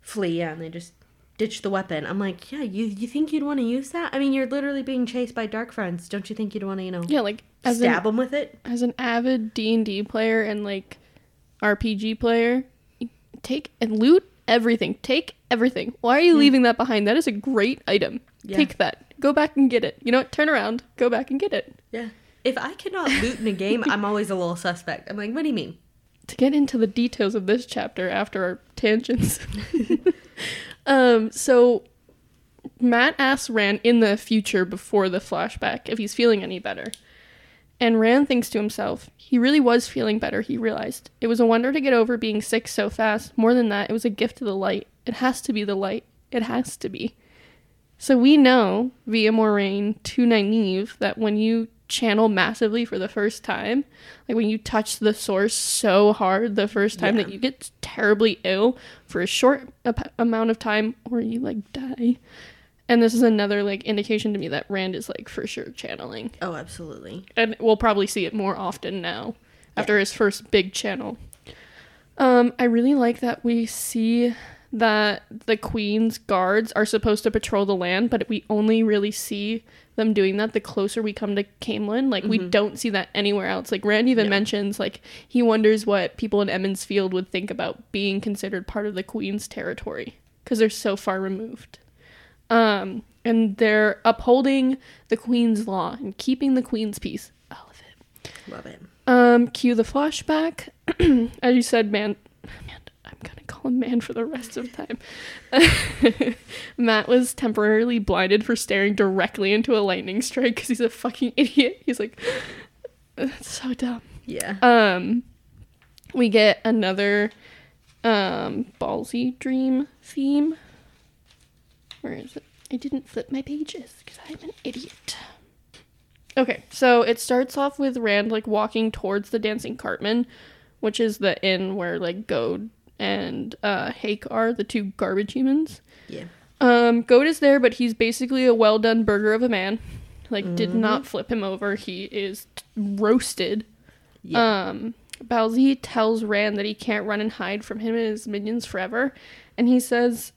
flee yeah and they just ditch the weapon i'm like yeah you, you think you'd want to use that i mean you're literally being chased by dark friends don't you think you'd want to you know Yeah, like as stab an, them with it as an avid D&D player and like RPG player, take and loot everything. Take everything. Why are you hmm. leaving that behind? That is a great item. Yeah. Take that. Go back and get it. You know what? Turn around. Go back and get it. yeah if i cannot loot in a game i'm always a little suspect i'm like what do you mean to get into the details of this chapter after our tangents. um, so Matt asks Rand in the future before the flashback if he's feeling any better. And Rand thinks to himself, he really was feeling better, he realized. It was a wonder to get over being sick so fast. More than that, it was a gift to the light. It has to be the light. It has to be. So we know via Moiraine to Nynaeve that when you channel massively for the first time, like when you touch the source so hard the first time Yeah. that you get terribly ill for a short ap- amount of time or you like die. And this is another like indication to me that Rand is like for sure channeling. oh absolutely And we'll probably see it more often now after his first big channel. Um, I really like that we see that the queen's guards are supposed to patrol the land, but we only really see them doing that the closer we come to Caemlyn. Like we don't see that anywhere else. Like Rand even No. mentions like he wonders what people in Emond's Field would think about being considered part of the queen's territory because they're so far removed. Um, and they're upholding the queen's law and keeping the queen's peace. All of it. love it Um, cue the flashback. As you said, man, gonna call him man for the rest of the time. Matt was temporarily blinded for staring directly into a lightning strike because he's a fucking idiot. He's like, that's so dumb. yeah Um, we get another um ballsy dream theme. Where is it? I didn't flip my pages because I'm an idiot. Okay, so it starts off with Rand like walking towards the dancing cartman, which is the inn where like Gode and uh Hake are the two garbage humans. yeah Um, Gode is there, but he's basically a well done burger of a man. Like, did not flip him over. He is t- roasted. Yeah. Um, Balzi tells Rand that he can't run and hide from him and his minions forever, and he says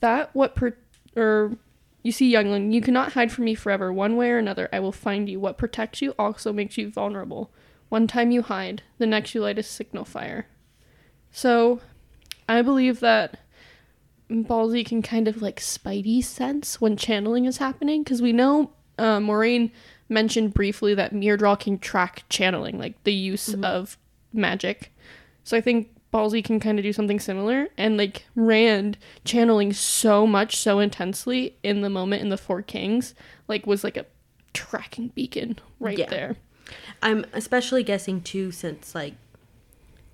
that what per or you see, youngling, you cannot hide from me forever. One way or another, I will find you. What protects you also makes you vulnerable. One time you hide, the next you light a signal fire. So, I believe that Ballsy can kind of like spidey sense when channeling is happening because we know uh, Moiraine mentioned briefly that Myrddraal can track channeling, like the use of magic. So I think Ballsy can kind of do something similar, and like Rand channeling so much, so intensely in the moment in the Four Kings, like was like a tracking beacon right Yeah. there. I'm especially guessing too, since like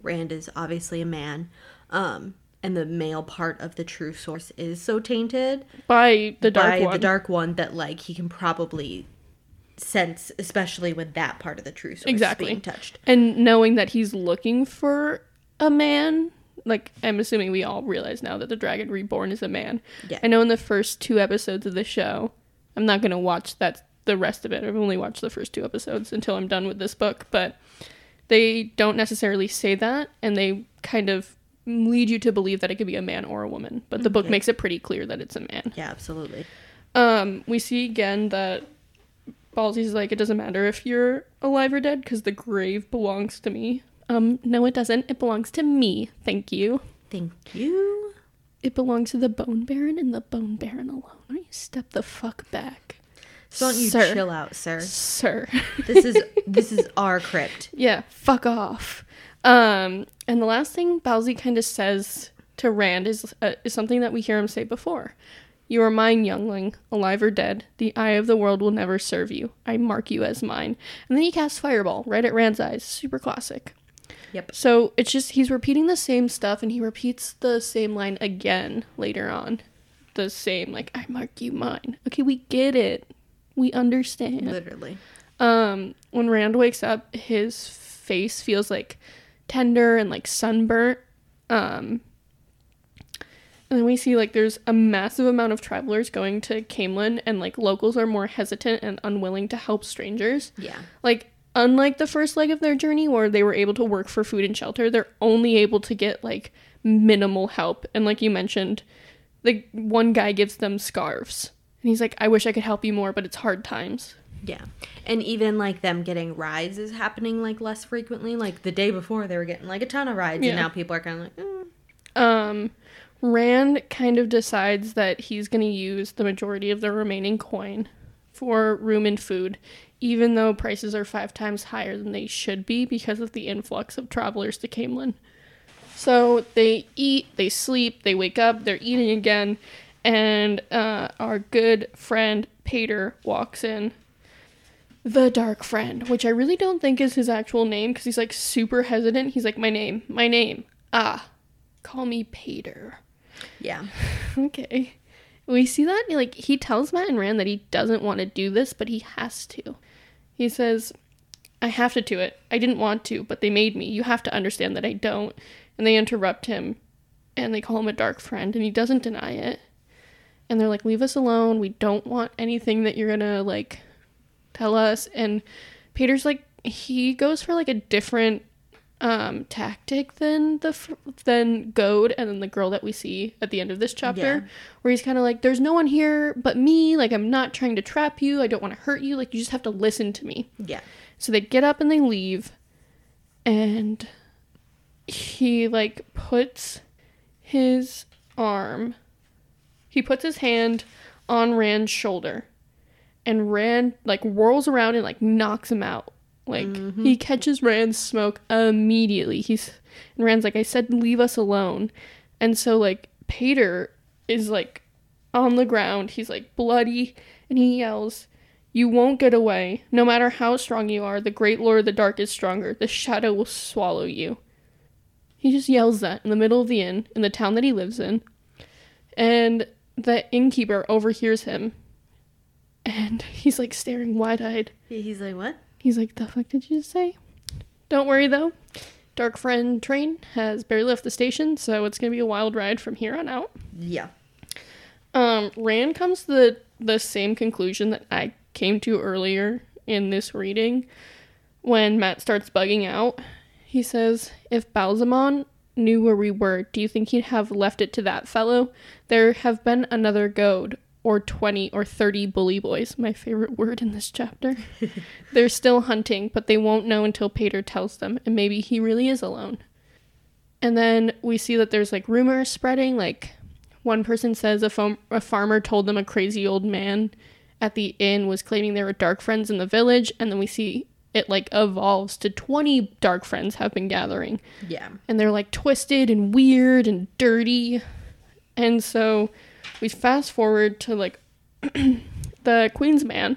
Rand is obviously a man, um, and the male part of the true source is so tainted By the dark by one. the dark one that like he can probably sense, especially when that part of the true source Exactly. is being touched. and knowing that he's looking for a man like i'm assuming we all realize now that the dragon reborn is a man Yeah. i know in the first two episodes of the show i'm not going to watch that the rest of it i've only watched the first two episodes until i'm done with this book but they don't necessarily say that, and they kind of lead you to believe that it could be a man or a woman. But the book makes it pretty clear that it's a man. Yeah, absolutely. Um, we see again that Ballsy's like, it doesn't matter if you're alive or dead because the grave belongs to me. Um, no, it doesn't. It belongs to me. Thank you. Thank you. It belongs to the Bone Baron and the Bone Baron alone. Why don't you step the fuck back, So don't you Sir. chill out, sir. sir? This is this is our crypt. yeah, fuck off. Um, and the last thing Bowsy kind of says to Rand is uh, is something that we hear him say before. You are mine, youngling, alive or dead. The eye of the world will never serve you. I mark you as mine. And then he casts Fireball right at Rand's eyes. Super classic. Yep. So it's just he's repeating the same stuff and he repeats the same line again later on. The same, like, I mark you mine. Okay, we get it. We understand. Literally. Um, when Rand wakes up, his face feels like tender and like sunburnt. Um, and then we see like there's a massive amount of travelers going to Caemlyn, and like locals are more hesitant and unwilling to help strangers. Yeah. Like, unlike the first leg of their journey where they were able to work for food and shelter, they're only able to get like minimal help. And like you mentioned, the one guy gives them scarves. And he's like, I wish I could help you more, but it's hard times. Yeah. And even like them getting rides is happening like less frequently. Like the day before they were getting like a ton of rides Yeah. and now people are kind of like, mm. Um, Rand kind of decides that he's going to use the majority of the remaining coin for room and food, even though prices are five times higher than they should be because of the influx of travelers to Caemlyn. So they eat, they sleep, they wake up, they're eating again, and uh, our good friend Paitr walks in. The Dark Friend, which I really don't think is his actual name because he's like super hesitant. He's like, My name, my name. Ah, call me Paitr. yeah. Okay. We see that like he tells Matt and Rand that he doesn't want to do this, but he has to. He says, I have to do it. I didn't want to, but they made me. You have to understand that I don't. And they interrupt him and they call him a dark friend and he doesn't deny it. And they're like, Leave us alone. We don't want anything that you're gonna like tell us. And Peter's like he goes for like a different um tactic than the than Gode and then the girl that we see at the end of this chapter Yeah. where he's kind of like there's no one here but me like I'm not trying to trap you I don't want to hurt you like you just have to listen to me Yeah. so they get up and they leave and he like puts his arm he puts his hand on Rand's shoulder and Rand like whirls around and like knocks him out. Like mm-hmm. he catches Rand's smoke immediately. He's and Rand's like, I said leave us alone. And so like Paitr is like on the ground, he's like bloody, and he yells, You won't get away. No matter how strong you are, the great lord of the dark is stronger. The shadow will swallow you. He just yells that in the middle of the inn, in the town that he lives in. And the innkeeper overhears him. And he's like staring wide eyed. He's like, what? He's like, The fuck did you just say? Don't worry though. Dark Friend train has barely left the station, so it's gonna be a wild ride from here on out. Yeah. Um, Rand comes to the, the same conclusion that I came to earlier in this reading when Matt starts bugging out. He says, If Ba'alzamon knew where we were, do you think he'd have left it to that fellow? There have been another Gode, or 20 or 30 bully boys, my favorite word in this chapter. They're still hunting, but they won't know until Paitr tells them, and maybe he really is alone. And then we see that there's like rumors spreading, like one person says a, fam- a farmer told them a crazy old man at the inn was claiming there were dark friends in the village, and then we see it like evolves to 20 dark friends have been gathering. Yeah. And they're like twisted and weird and dirty. And so we fast forward to like the Queen's man,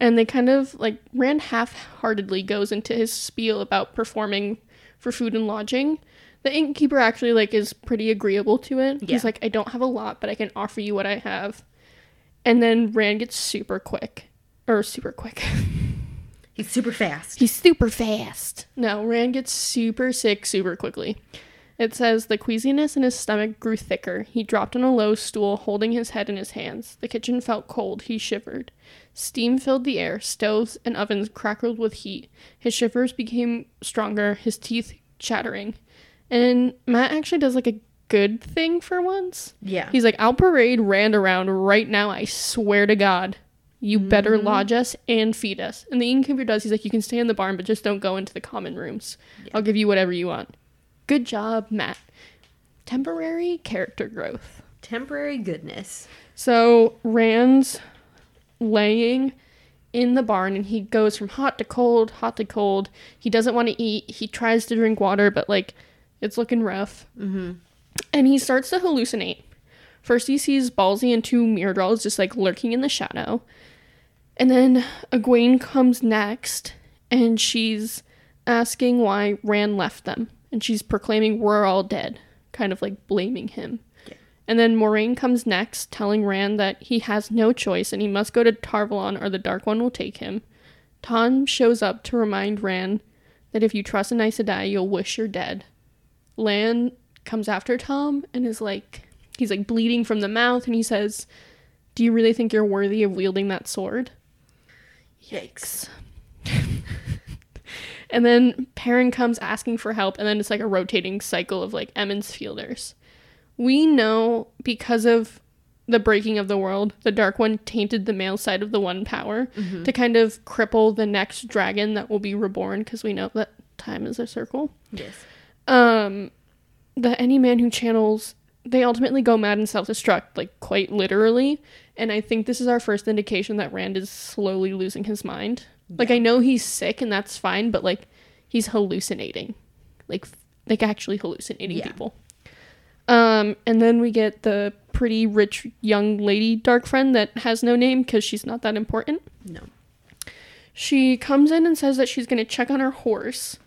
and they kind of like Rand half heartedly goes into his spiel about performing for food and lodging. The innkeeper actually like is pretty agreeable to it. Yeah. He's like, I don't have a lot, but I can offer you what I have. And then Rand gets super quick. Or super quick. He's super fast. He's super fast. No, Rand gets super sick super quickly. It says the queasiness in his stomach grew thicker. He dropped on a low stool, holding his head in his hands. The kitchen felt cold. He shivered. Steam filled the air. Stoves and ovens crackled with heat. His shivers became stronger, his teeth chattering. And Matt actually does like a good thing for once. Yeah. He's like, I'll parade Rand around right now. I swear to God. You better Mm-hmm. lodge us and feed us. And the innkeeper does. He's like, you can stay in the barn, but just don't go into the common rooms. I'll give you whatever you want. Good job, Matt. Temporary character growth. Temporary goodness. So Rand's laying in the barn and he goes from hot to cold, hot to cold. He doesn't want to eat. He tries to drink water, but like it's looking rough. Mm-hmm. And he starts to hallucinate. First, he sees Ballsy and two Myrddraals just like lurking in the shadow. And then Egwene comes next and she's asking why Rand left them. And she's proclaiming, We're all dead, kind of like blaming him. And then Moiraine comes next, telling Rand that he has no choice and he must go to Tar Valon or the Dark One will take him. Tom shows up to remind Rand that if you trust an Aes Sedai, you'll wish you're dead. Lan comes after Tom and is like, he's like bleeding from the mouth and he says, Do you really think you're worthy of wielding that sword? Yikes. And then Perrin comes asking for help, and then it's like a rotating cycle of like Emond's fielders. We know because of the breaking of the world, the Dark One tainted the male side of the One power to kind of cripple the next dragon that will be reborn, because we know that time is a circle. Yes. Um, that any man who channels, they ultimately go mad and self destruct, like quite literally. And I think this is our first indication that Rand is slowly losing his mind. Like I know he's sick and that's fine, but like he's hallucinating, like like actually hallucinating Yeah. people. Um, and then we get the pretty rich young lady dark friend that has no name because she's not that important. No. She comes in and says that she's going to check on her horse.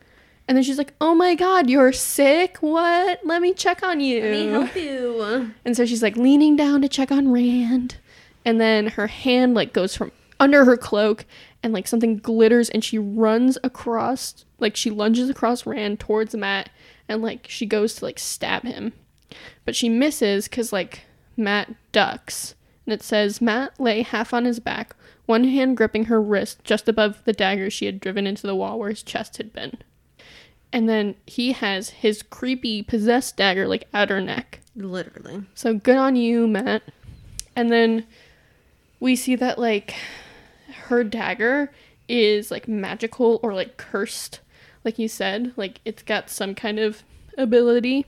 And then she's like, "Oh my god, you're sick? What? Let me check on you." Let me help you. And so she's like leaning down to check on Rand. And then her hand like goes from under her cloak and like something glitters and she runs across like she lunges across Rand towards Matt and like she goes to like stab him. But she misses cuz like Matt ducks. And it says Matt lay half on his back, one hand gripping her wrist just above the dagger she had driven into the wall where his chest had been. And then he has his creepy possessed dagger like at her neck. Literally. So good on you, Matt. And then we see that like her dagger is like magical or like cursed, like you said. Like it's got some kind of ability.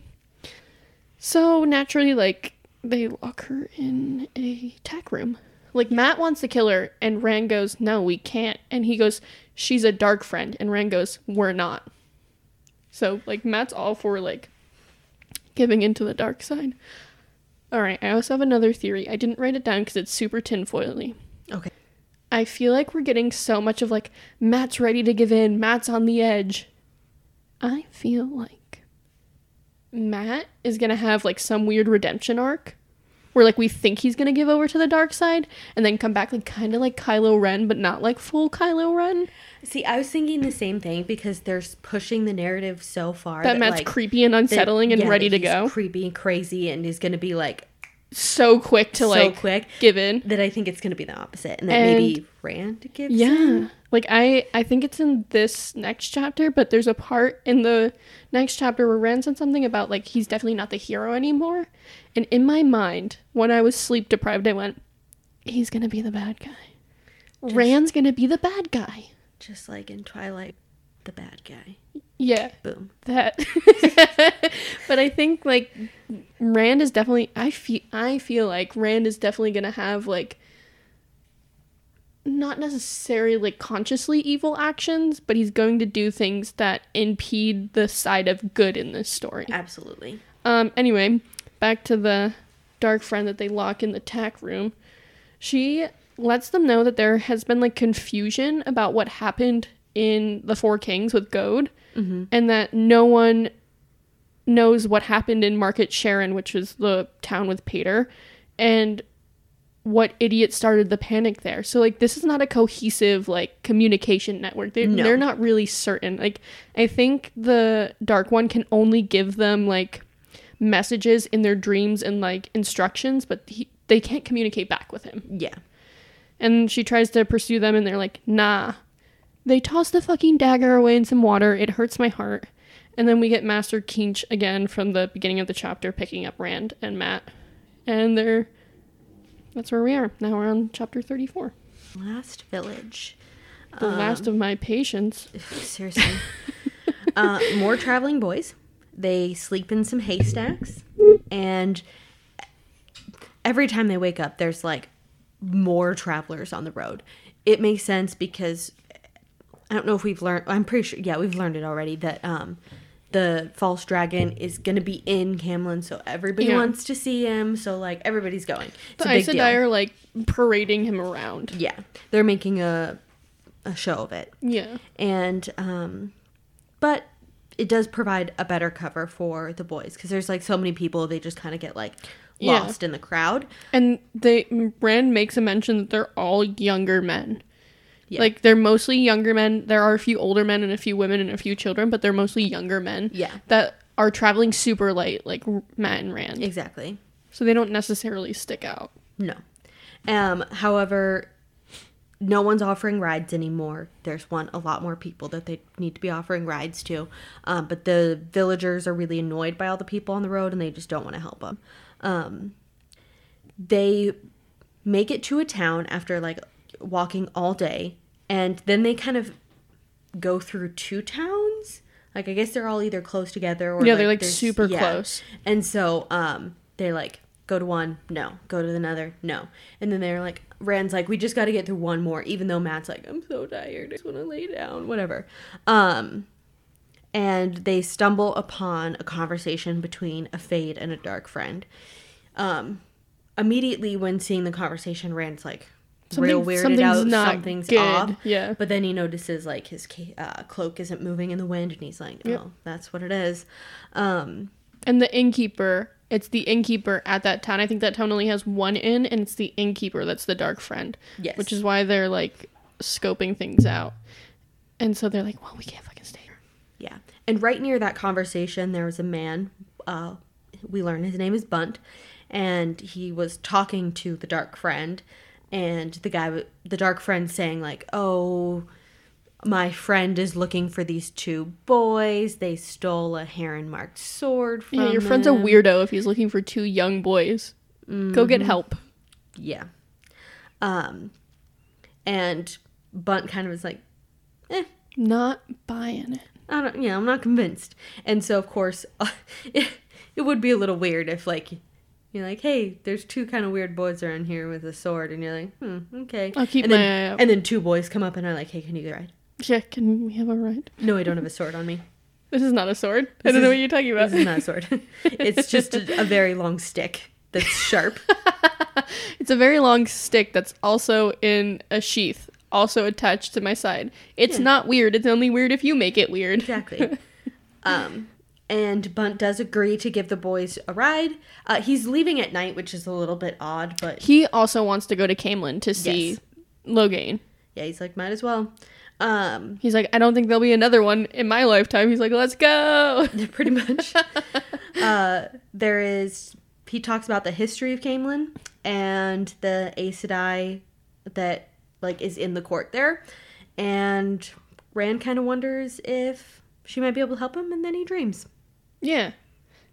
So naturally, like they lock her in a tack room. Like Matt wants to kill her, and Rand goes, "No, we can't." And he goes, "She's a dark friend," and Rand goes, "We're not." So like Matt's all for like giving into the dark side. All right, I also have another theory. I didn't write it down because it's super tinfoily. Okay. I feel like we're getting so much of like Matt's ready to give in, Matt's on the edge. I feel like Matt is gonna have like some weird redemption arc where like we think he's gonna give over to the dark side and then come back like kind of like Kylo Ren, but not like full Kylo Ren. See, I was thinking the same thing because they're pushing the narrative so far That Matt's like, creepy and that- unsettling and yeah, ready to go. creepy and crazy, and he's gonna be like so quick to so like quick give in. that I think it's gonna be the opposite, and that And- maybe Rand gives. Yeah. in. Like I I think it's in this next chapter, but there's a part in the next chapter where Rand said something about like he's definitely not the hero anymore. And in my mind, when I was sleep deprived, I went, He's gonna be the bad guy. Rand's gonna be the bad guy. Just like in Twilight, the bad guy. Yeah. Boom. That But I think like Rand is definitely I feel I feel like Rand is definitely gonna have like not necessarily like consciously evil actions, but he's going to do things that impede the side of good in this story. Absolutely. Um anyway, back to the dark friend that they lock in the tack room. She lets them know that there has been like confusion about what happened in the Four Kings with Gode, mm-hmm. and that no one knows what happened in Market Sheran, which is the town with Paitr, and what idiot started the panic there. So like this is not a cohesive like communication network. They No. they're not really certain. Like I think the dark one can only give them like messages in their dreams and like instructions, but he, they can't communicate back with him. Yeah. And she tries to pursue them, and they're like, nah. They toss the fucking dagger away in some water. It hurts my heart. And then we get Master Kinch again from the beginning of the chapter picking up Rand and Matt. And they're. That's where we are. Now we're on chapter 34. Last village. The last of my patience. Seriously. uh, more traveling boys. They sleep in some haystacks, and every time they wake up, there's like more travelers on the road. It makes sense because I don't know if we've learned. I'm pretty sure. Yeah, we've learned it already that um, the false dragon is gonna be in Caemlyn, so everybody Yeah. wants to see him. So like everybody's going. It's The Aes. Sedai are like parading him around. Yeah, they're making a a show of it Yeah. and um but it does provide a better cover for the boys because there's like so many people they just kind of get like Yeah. lost in the crowd And they Rand makes a mention that they're all younger men. Yeah. Like they're mostly younger men. There are a few older men and a few women and a few children, but they're mostly younger men. Yeah. That are traveling super light, like Matt and Rand. exactly So they don't necessarily stick out. no um however no one's offering rides anymore there's one a lot more people that they need to be offering rides to um, but the villagers are really annoyed by all the people on the road and they just don't want to help them um, they make it to a town after like walking all day and then they kind of go through two towns. Like i guess they're all either close together or Yeah, they're, like, super close. and so um they like go to one no. Go to another no. And then they're like rand's like we just got to get through one more even though matt's like i'm so tired. I just want to lay down whatever. Um and they stumble upon a conversation between a fade and a dark friend um immediately when seeing the conversation rand's like real weirded something's out not something's good. off Yeah. but then he notices like his uh, cloak isn't moving in the wind and he's like oh Yep. that's what it is um And the innkeeper, it's the innkeeper at that town. I think that town only has one inn, and it's the innkeeper that's the dark friend. Yes. Which is why they're like scoping things out. And so they're like, well, we can't fucking stay. And right near that conversation, there was a man. Uh, we learn his name is Bunt, and he was talking to the dark friend, and the guy, the dark friend, saying like, "Oh, my friend is looking for these two boys. They stole a heron marked sword from Yeah, your friend's a weirdo if he's looking for two young boys. Go get help. Yeah. Um, and Bunt kind of was like, "Eh, Not buying it. I don't, yeah, I'm not convinced. And so, of course, it, it would be a little weird if, like, you're like, hey, there's two kind of weird boys around here with a sword, and you're like, hmm, okay. I'll keep and my then, eye out. And then two boys come up and are like, hey, can you ride? Yeah, can we have a ride? No, I don't have a sword on me. This is not a sword. I don't know what you're talking about. This is not a sword. it's just a, a very long stick that's sharp. It's a very long stick that's also in a sheath, also attached to my side. It's Yeah. not weird. It's only weird if you make it weird. Exactly. um, and Bunt does agree to give the boys a ride. Uh, he's leaving at night, which is a little bit odd, but He also wants to go to Caemlyn to see Yes. Logain. yeah, he's like, might as well. Um, He's like, I don't think there'll be another one in my lifetime. He's like, let's go. pretty much. uh, there is he talks about the history of Caemlyn and the Aes Sedai that like is in the court there, and Rand kind of wonders if she might be able to help him, and then he dreams. Yeah.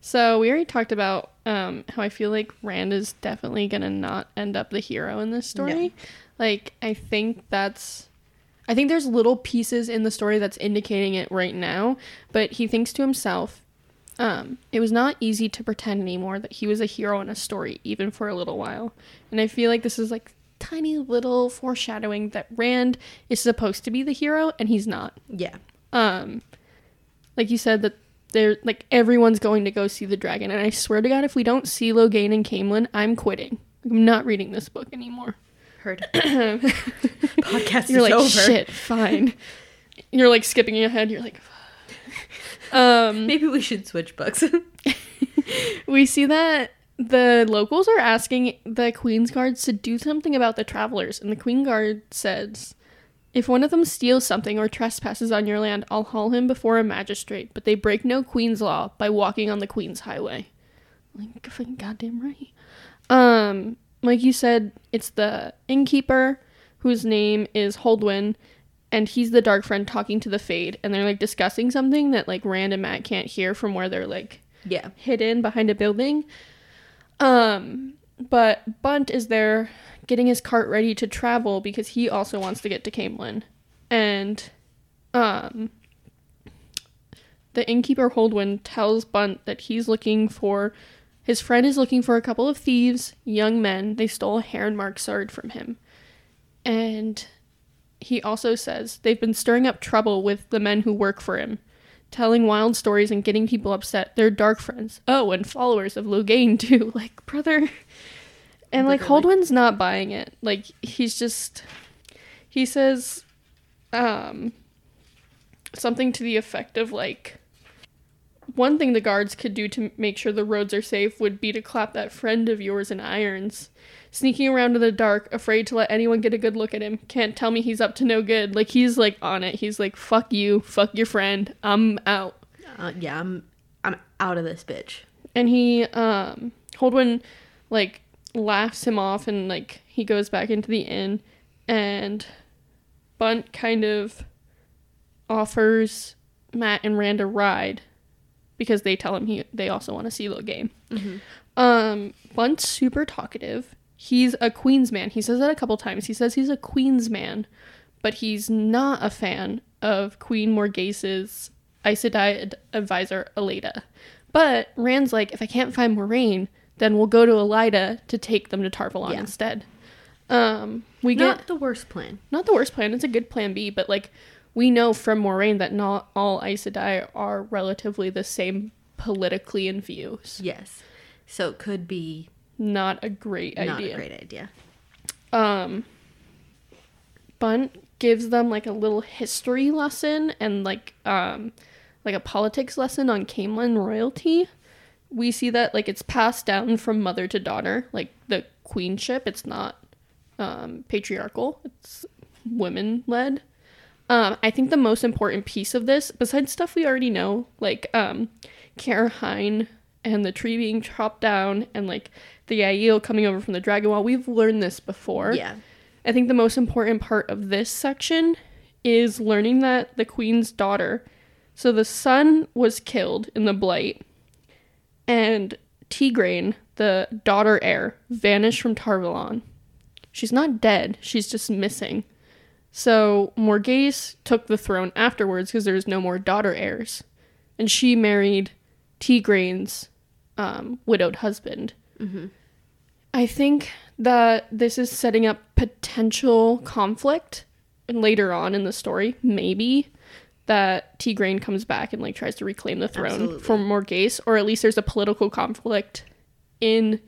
So we already talked about um, how I feel like Rand is definitely gonna not end up the hero in this story. No. Like I think that's, I think there's little pieces in the story that's indicating it right now. But he thinks to himself, um, it was not easy to pretend anymore that he was a hero in a story, even for a little while. And I feel like this is like tiny little foreshadowing that Rand is supposed to be the hero and he's not. Yeah, um like you said that they're like everyone's going to go see the dragon and i swear to god if we don't see logain and Caemlyn i'm quitting. I'm not reading this book anymore. Heard. Podcast you're is like over. shit fine. You're like skipping ahead. You're like um Maybe we should switch books. we see that the locals are asking the Queen's Guards to do something about the travelers, and the Queen Guard says, If one of them steals something or trespasses on your land, I'll haul him before a magistrate, but they break no Queen's law by walking on the Queen's highway. Like, fucking goddamn right. Um, like you said, it's the innkeeper whose name is Holdwin, and he's the dark friend talking to the Fade, and they're like discussing something that like Rand and Matt can't hear from where they're like Yeah. hidden behind a building. Um, but Bunt is there getting his cart ready to travel because he also wants to get to Caemlyn. And um the innkeeper Holdwin tells Bunt that he's looking for his friend is looking for a couple of thieves, young men. They stole a Heronmark sword from him. And he also says they've been stirring up trouble with the men who work for him telling wild stories and getting people upset. They're dark friends. Oh, and followers of Logain too. Like, brother. And like. Holdwin's not buying it. Like he's just he says um something to the effect of like one thing the guards could do to make sure the roads are safe would be to clap that friend of yours in irons. Sneaking around in the dark, afraid to let anyone get a good look at him. Can't tell me he's up to no good. Like he's like on it. He's like, fuck you, fuck your friend. I'm out. Uh, yeah, I'm I'm out of this bitch. And he um Holdwin like laughs him off and like he goes back into the inn and Bunt kind of offers Matt and Rand a ride because they tell him he they also want to see the game. Um, Bunt's super talkative. He's a Queen's man. He says that a couple times. He says he's a Queen's man, but he's not a fan of Queen Morgase's Aes Sedai ad- advisor, Elaida. But Rand's like, if I can't find Moiraine, then we'll go to Elaida to take them to Tar Valon Yeah. instead. Um, we Not get the worst plan. not the worst plan. It's a good plan B, but like we know from Moiraine that not all Aes Sedai are relatively the same politically in views. Yes. So it could be Not a great idea. not a great idea. um Bunt gives them like a little history lesson and like um like a politics lesson on Caemlyn royalty. We see that like it's passed down from mother to daughter, like the queenship. It's not um patriarchal. It's women led. Um, I think the most important piece of this, besides stuff we already know, like um, Cairhien and the tree being chopped down, and like the Aiel coming over from the Dragon Wall, we've learned this before. Yeah. I think the most important part of this section is learning that the queen's daughter, so the son was killed in the blight, and Tigraine, the daughter heir, vanished from Tar Valon. She's not dead, she's just missing. So Morgase took the throne afterwards because there's no more daughter heirs, and she married Tigraine's um, widowed husband. Mm-hmm. I think that this is setting up potential conflict later on in the story. Maybe that Tigraine comes back and like tries to reclaim the throne Absolutely. from Morgase, or at least there's a political conflict in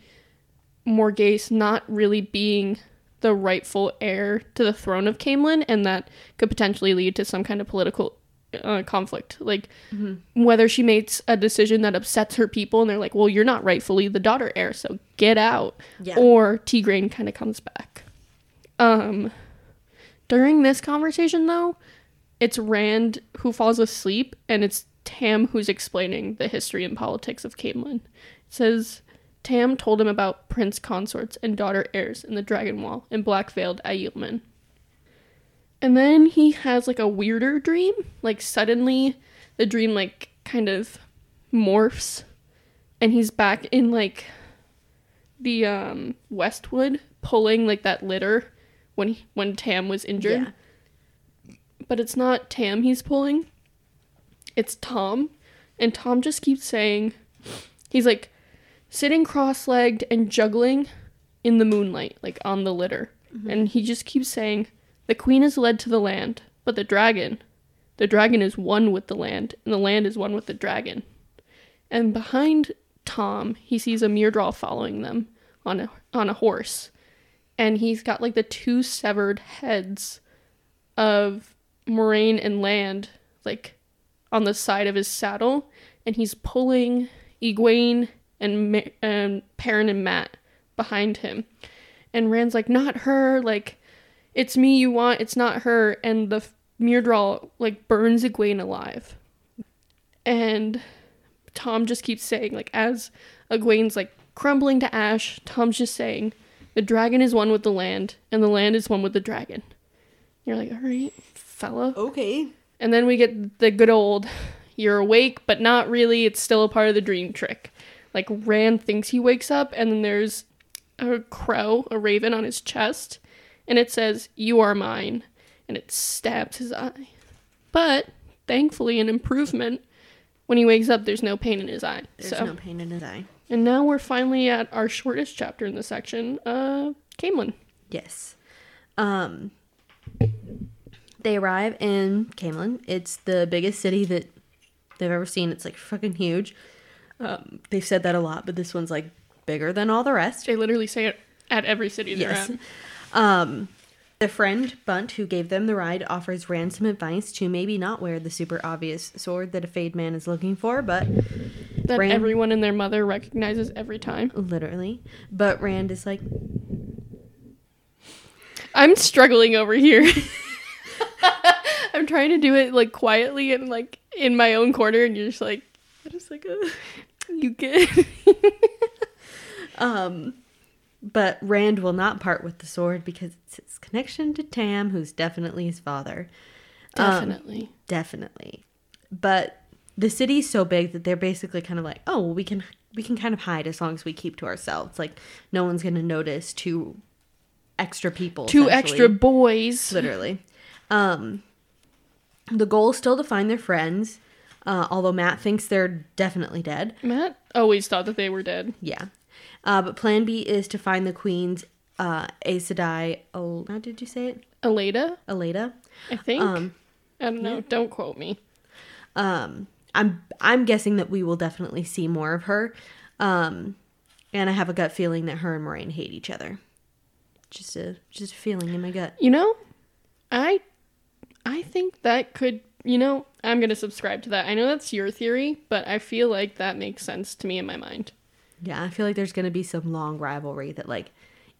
Morgase not really being the rightful heir to the throne of Caemlyn, and that could potentially lead to some kind of political uh, conflict. Like whether she makes a decision that upsets her people, and they're like, "Well, you're not rightfully the daughter heir, so get out," Yeah. or Tigraine kind of comes back. Um, during this conversation, though, it's Rand who falls asleep, and it's Tam who's explaining the history and politics of Caemlyn. It says Tam told him about prince consorts and daughter heirs in the Dragon Wall and black veiled Aielman. And then he has like a weirder dream. Like suddenly the dream like kind of morphs and he's back in like the um Westwood pulling like that litter when he, when Tam was injured Yeah. but it's not Tam he's pulling. It's Tom. And Tom just keeps saying, he's like sitting cross legged and juggling in the moonlight, like on the litter. And he just keeps saying, The queen is led to the land, but the dragon, the dragon is one with the land, and the land is one with the dragon. And behind Tom, he sees a Myrddraal following them on a, on a horse. And he's got like the two severed heads of Moiraine and Lan, like on the side of his saddle, and he's pulling Egwene and and Perrin and Matt behind him. And Rand's like, not her, like, it's me you want, it's not her. And the Myrddraal, like, burns Egwene alive. And Tom just keeps saying, like, as Egwene's, like, crumbling to ash, Tom's just saying, the dragon is one with the land, and the land is one with the dragon. You're like, all right, fella. Okay. And then we get the good old, you're awake, but not really, it's still a part of the dream trick. Like, Rand thinks he wakes up, and then there's a crow, a raven on his chest, and it says, You are mine, and it stabs his eye. But, thankfully, an improvement. When he wakes up, there's no pain in his eye. There's so, no pain in his eye. and now we're finally at our shortest chapter in the section, uh, Caemlyn. Yes. Um they arrive in Caemlyn. It's the biggest city that they've ever seen. It's like fucking huge. Um, they've said that a lot, but this one's like bigger than all the rest. They literally say it at every city they're Yes. at. Um, the friend Bunt who gave them the ride offers Rand some advice to maybe not wear the super obvious sword that a Fade Man is looking for, but That Rand- everyone and their mother recognizes every time. literally. But Rand is like, I'm struggling over here. I'm trying to do it like quietly and like in my own corner, and you're just like, I'm just like, uh, you get. Um, but Rand will not part with the sword because it's his connection to Tam, who's definitely his father. Um, Definitely. definitely. But the city's so big that they're basically kind of like, oh, well, we can we can kind of hide as long as we keep to ourselves. Like no one's gonna notice two extra people. Two extra boys. literally. Um, the goal is still to find their friends. Uh, although Matt thinks they're definitely dead. Matt always thought that they were dead. Yeah. Uh, but plan B is to find the queen's uh, Aes Sedai. Oh, how did you say it? Aleda, Aleda. I think. Um, I don't know. Don't quote me. um, I'm I'm guessing that we will definitely see more of her. Um, and I have a gut feeling that her and Moiraine hate each other. Just a just a feeling in my gut. You know, I, I think that could. You know, I'm gonna subscribe to that. I know that's your theory, but I feel like that makes sense to me in my mind. Yeah, I feel like there's gonna be some long rivalry that like,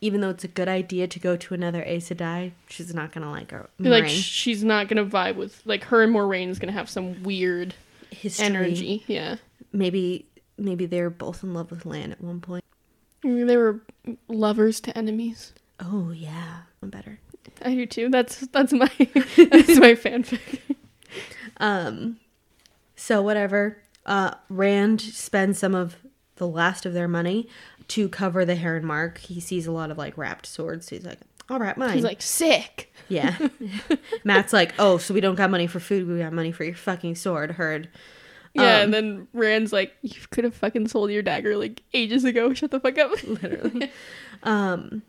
even though it's a good idea to go to another Aes Sedai, she's not gonna like her. Like she's not gonna vibe with like her and Moiraine's gonna have some weird history. energy. Yeah, Maybe maybe they're both in love with Lan at one point. Maybe they were lovers to enemies. Oh yeah, I'm better. I do too. That's that's my that's my fanfic. Um, so whatever. Uh, Rand spends some of the last of their money to cover the Heron mark. He sees a lot of like wrapped swords. So he's like, "All right, mine." He's like sick. "Yeah." Matt's like, "Oh, so we don't got money for food. We got money for your fucking sword." Heard. Yeah, Um, and then Rand's like, "You could have fucking sold your dagger like ages ago. Shut the fuck up." literally. um,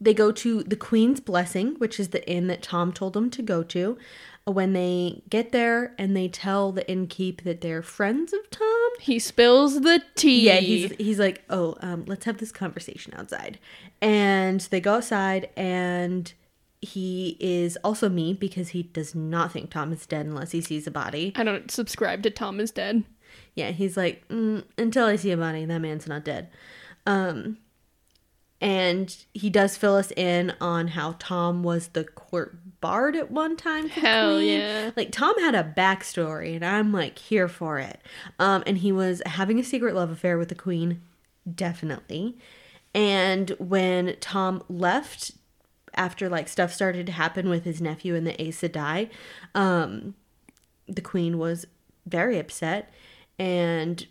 they go to the Queen's Blessing, which is the inn that Tom told them to go to. When they get there and they tell the innkeep that they're friends of Tom, He spills the tea. yeah, he's he's like, oh, um, let's have this conversation outside, and they go outside, and he is also me because he does not think Tom is dead unless he sees a body. I don't subscribe to Tom is dead. Yeah, he's like, mm, until I see a body, that man's not dead. Um, and he does fill us in on how Tom was the court bard at one time. Hell yeah. Like Tom had a backstory, and I'm like here for it. Um, and he was having a secret love affair with the queen, definitely. And when Tom left after like stuff started to happen with his nephew and the Aes Sedai, um, the queen was very upset and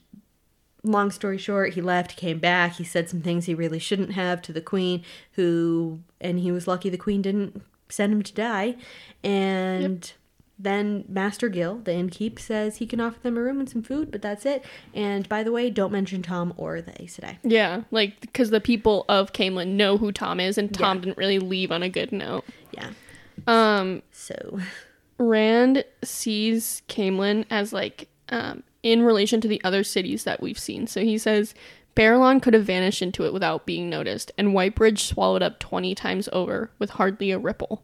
long story short he left came back he said some things he really shouldn't have to the queen who and he was lucky the queen didn't send him to die. And then master gill the innkeep says he can offer them a room and some food but that's it. And by the way don't mention tom or the aes sedai. Yeah, like because the people of Caemlyn know who Tom is, and Tom Yeah. didn't really leave on a good note. yeah. Um, so. Rand sees Caemlyn as like um, in relation to the other cities that we've seen. So he says Baerlon could have vanished into it without being noticed, and Whitebridge swallowed up 20 times over with hardly a ripple.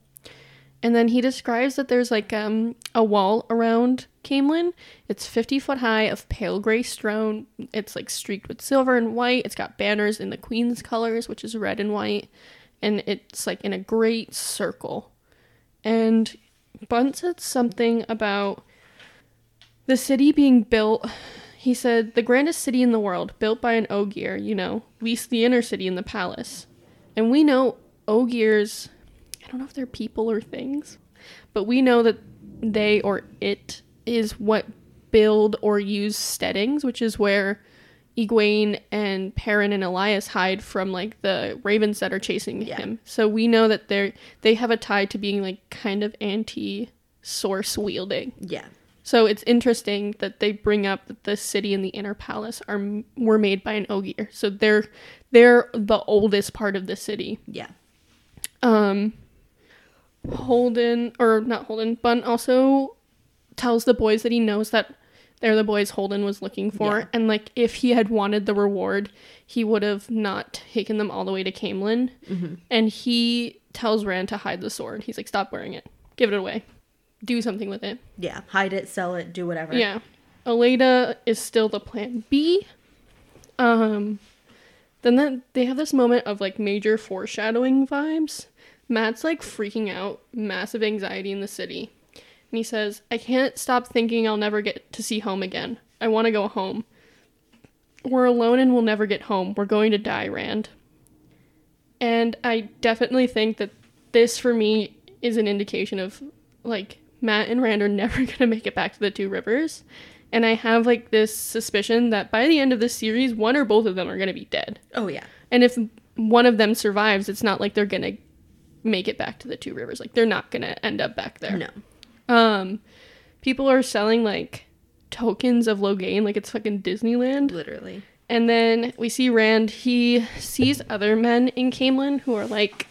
And then he describes that there's like um, a wall around Caemlyn. It's 50 foot high of pale gray stone. It's like streaked with silver and white. It's got banners in the queen's colors, which is red and white. And it's like in a great circle. And Bunt said something about the city being built. He said, the grandest city in the world, built by an Ogier, you know, least the inner city and the palace. And we know Ogiers, I don't know if they're people or things, but we know that they or it is what build or use steadings, which is where Egwene and Perrin and Elyas hide from like the ravens that are chasing Yeah. him. So we know that they're they have a tie to being like kind of anti source wielding. Yeah. So it's interesting that they bring up that the city and the inner palace are were made by an Ogier. So they're they're the oldest part of the city. Yeah. Um Holdwin or not Holdwin, Bunt also tells the boys that he knows that they're the boys Holdwin was looking for Yeah. and like if he had wanted the reward, he would have not taken them all the way to Caemlyn. And he tells Rand to hide the sword. He's like stop wearing it. Give it away. Do something with it. Yeah. Hide it, sell it, do whatever. Yeah. Aleda is still the plan B. Um then that they have this moment of like major foreshadowing vibes. Matt's like freaking out, massive anxiety in the city. And he says, I can't stop thinking I'll never get to see home again. I want to go home. We're alone and we'll never get home. We're going to die, Rand. And I definitely think that this for me is an indication of like Matt and Rand are never going to make it back to the two rivers. And I have like this suspicion that by the end of this series, one or both of them are going to be dead. Oh yeah. And if one of them survives, it's not like they're going to make it back to the two rivers. Like they're not going to end up back there. No. Um people are selling like tokens of Logain like it's fucking Disneyland. Literally. And then we see Rand, he sees other men in Caemlyn who are like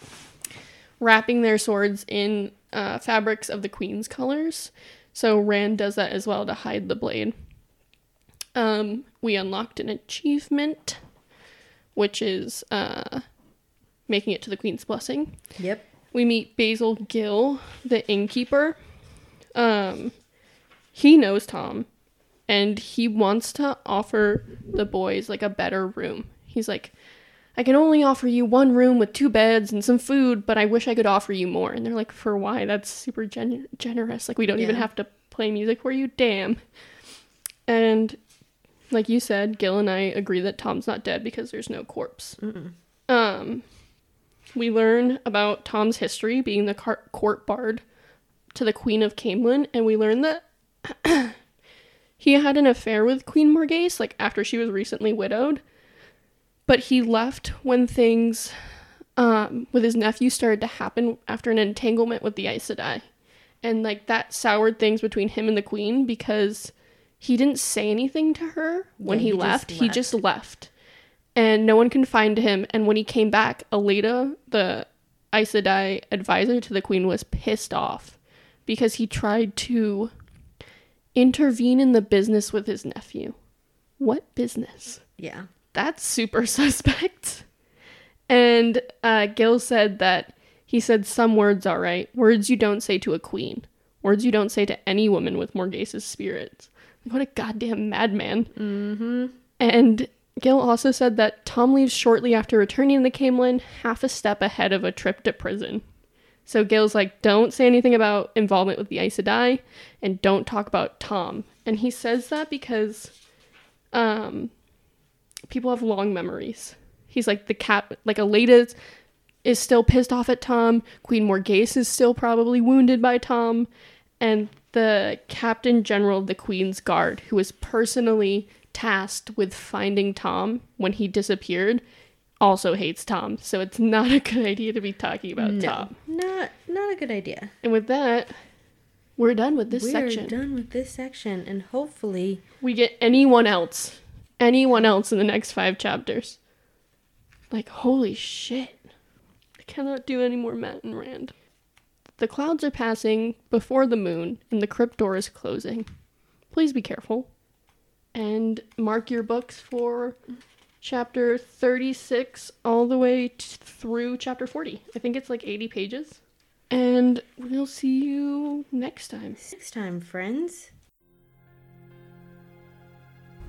wrapping their swords in uh, fabrics of the queen's colors. So Rand does that as well to hide the blade. Um, we unlocked an achievement, which is uh, making it to the queen's blessing. Yep. We meet Basel Gill, the innkeeper. Um, he knows Tom, and he wants to offer the boys like a better room. He's like, I can only offer you one room with two beds and some food, but I wish I could offer you more. And they're like, for why? That's super gen- generous. Like, we don't even have to play music for you. Damn. And like you said, Gill and I agree that Tom's not dead because there's no corpse. Um, we learn about Tom's history being the car- court bard to the Queen of Caemlyn, and we learn that he had an affair with Queen Morgase, like after she was recently widowed. But he left when things um, with his nephew started to happen after an entanglement with the Aes Sedai. And like that soured things between him and the Queen because he didn't say anything to her when Yeah, he, he just left. He just left. And no one can find him. And when he came back, Aleda, the Aes Sedai advisor to the Queen, was pissed off because he tried to intervene in the business with his nephew. What business? Yeah. That's super suspect. And uh, Gill said that he said some words all right, words you don't say to a queen, words you don't say to any woman with Morgase's spirits. What a goddamn madman. Mm-hmm. And Gill also said that Tom leaves shortly after returning to Caemlyn, half a step ahead of a trip to prison. So Gill's like, don't say anything about involvement with the Aes Sedai, and don't talk about Tom. And he says that because um, people have long memories. He's like the cat, like Aleda is still pissed off at Tom. Queen Morgase is still probably wounded by Tom, and the captain general of the Queen's Guard, who was personally tasked with finding Tom when he disappeared, also hates Tom. So it's not a good idea to be talking about No. Tom. Not not a good idea. And with that, we're done with this section. We're done with this section, and hopefully, we get anyone else, anyone else in the next five chapters. Like, holy shit. I cannot do any more Matt and Rand. The clouds are passing before the moon, and the crypt door is closing. Please be careful. And mark your books for chapter 36 all the way t- through chapter 40. I think it's like 80 pages. And we'll see you next time. next time, friends.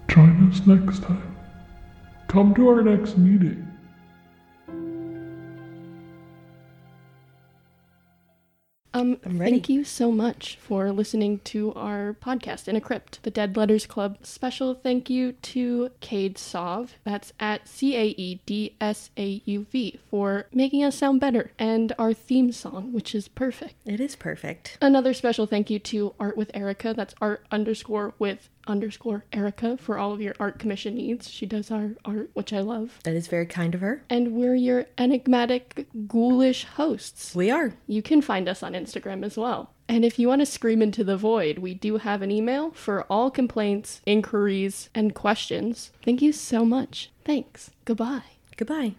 Join us next time. Come to our next meeting. Um, thank you so much for listening to our podcast in a crypt, the Dead Letters Club. Special thank you to Cade Sauv, that's at C A E D S A U V, for making us sound better, and our theme song, which is perfect. It is perfect. Another special thank you to Art with Erica. That's art underscore with underscore Erica for all of your art commission needs. She does our art, which I love. That is very kind of her. And we're your enigmatic, ghoulish hosts. We are. You can find us on Instagram as well. And if you want to scream into the void, we do have an email for all complaints, inquiries, and questions. Thank you so much. Thanks. Goodbye. Goodbye.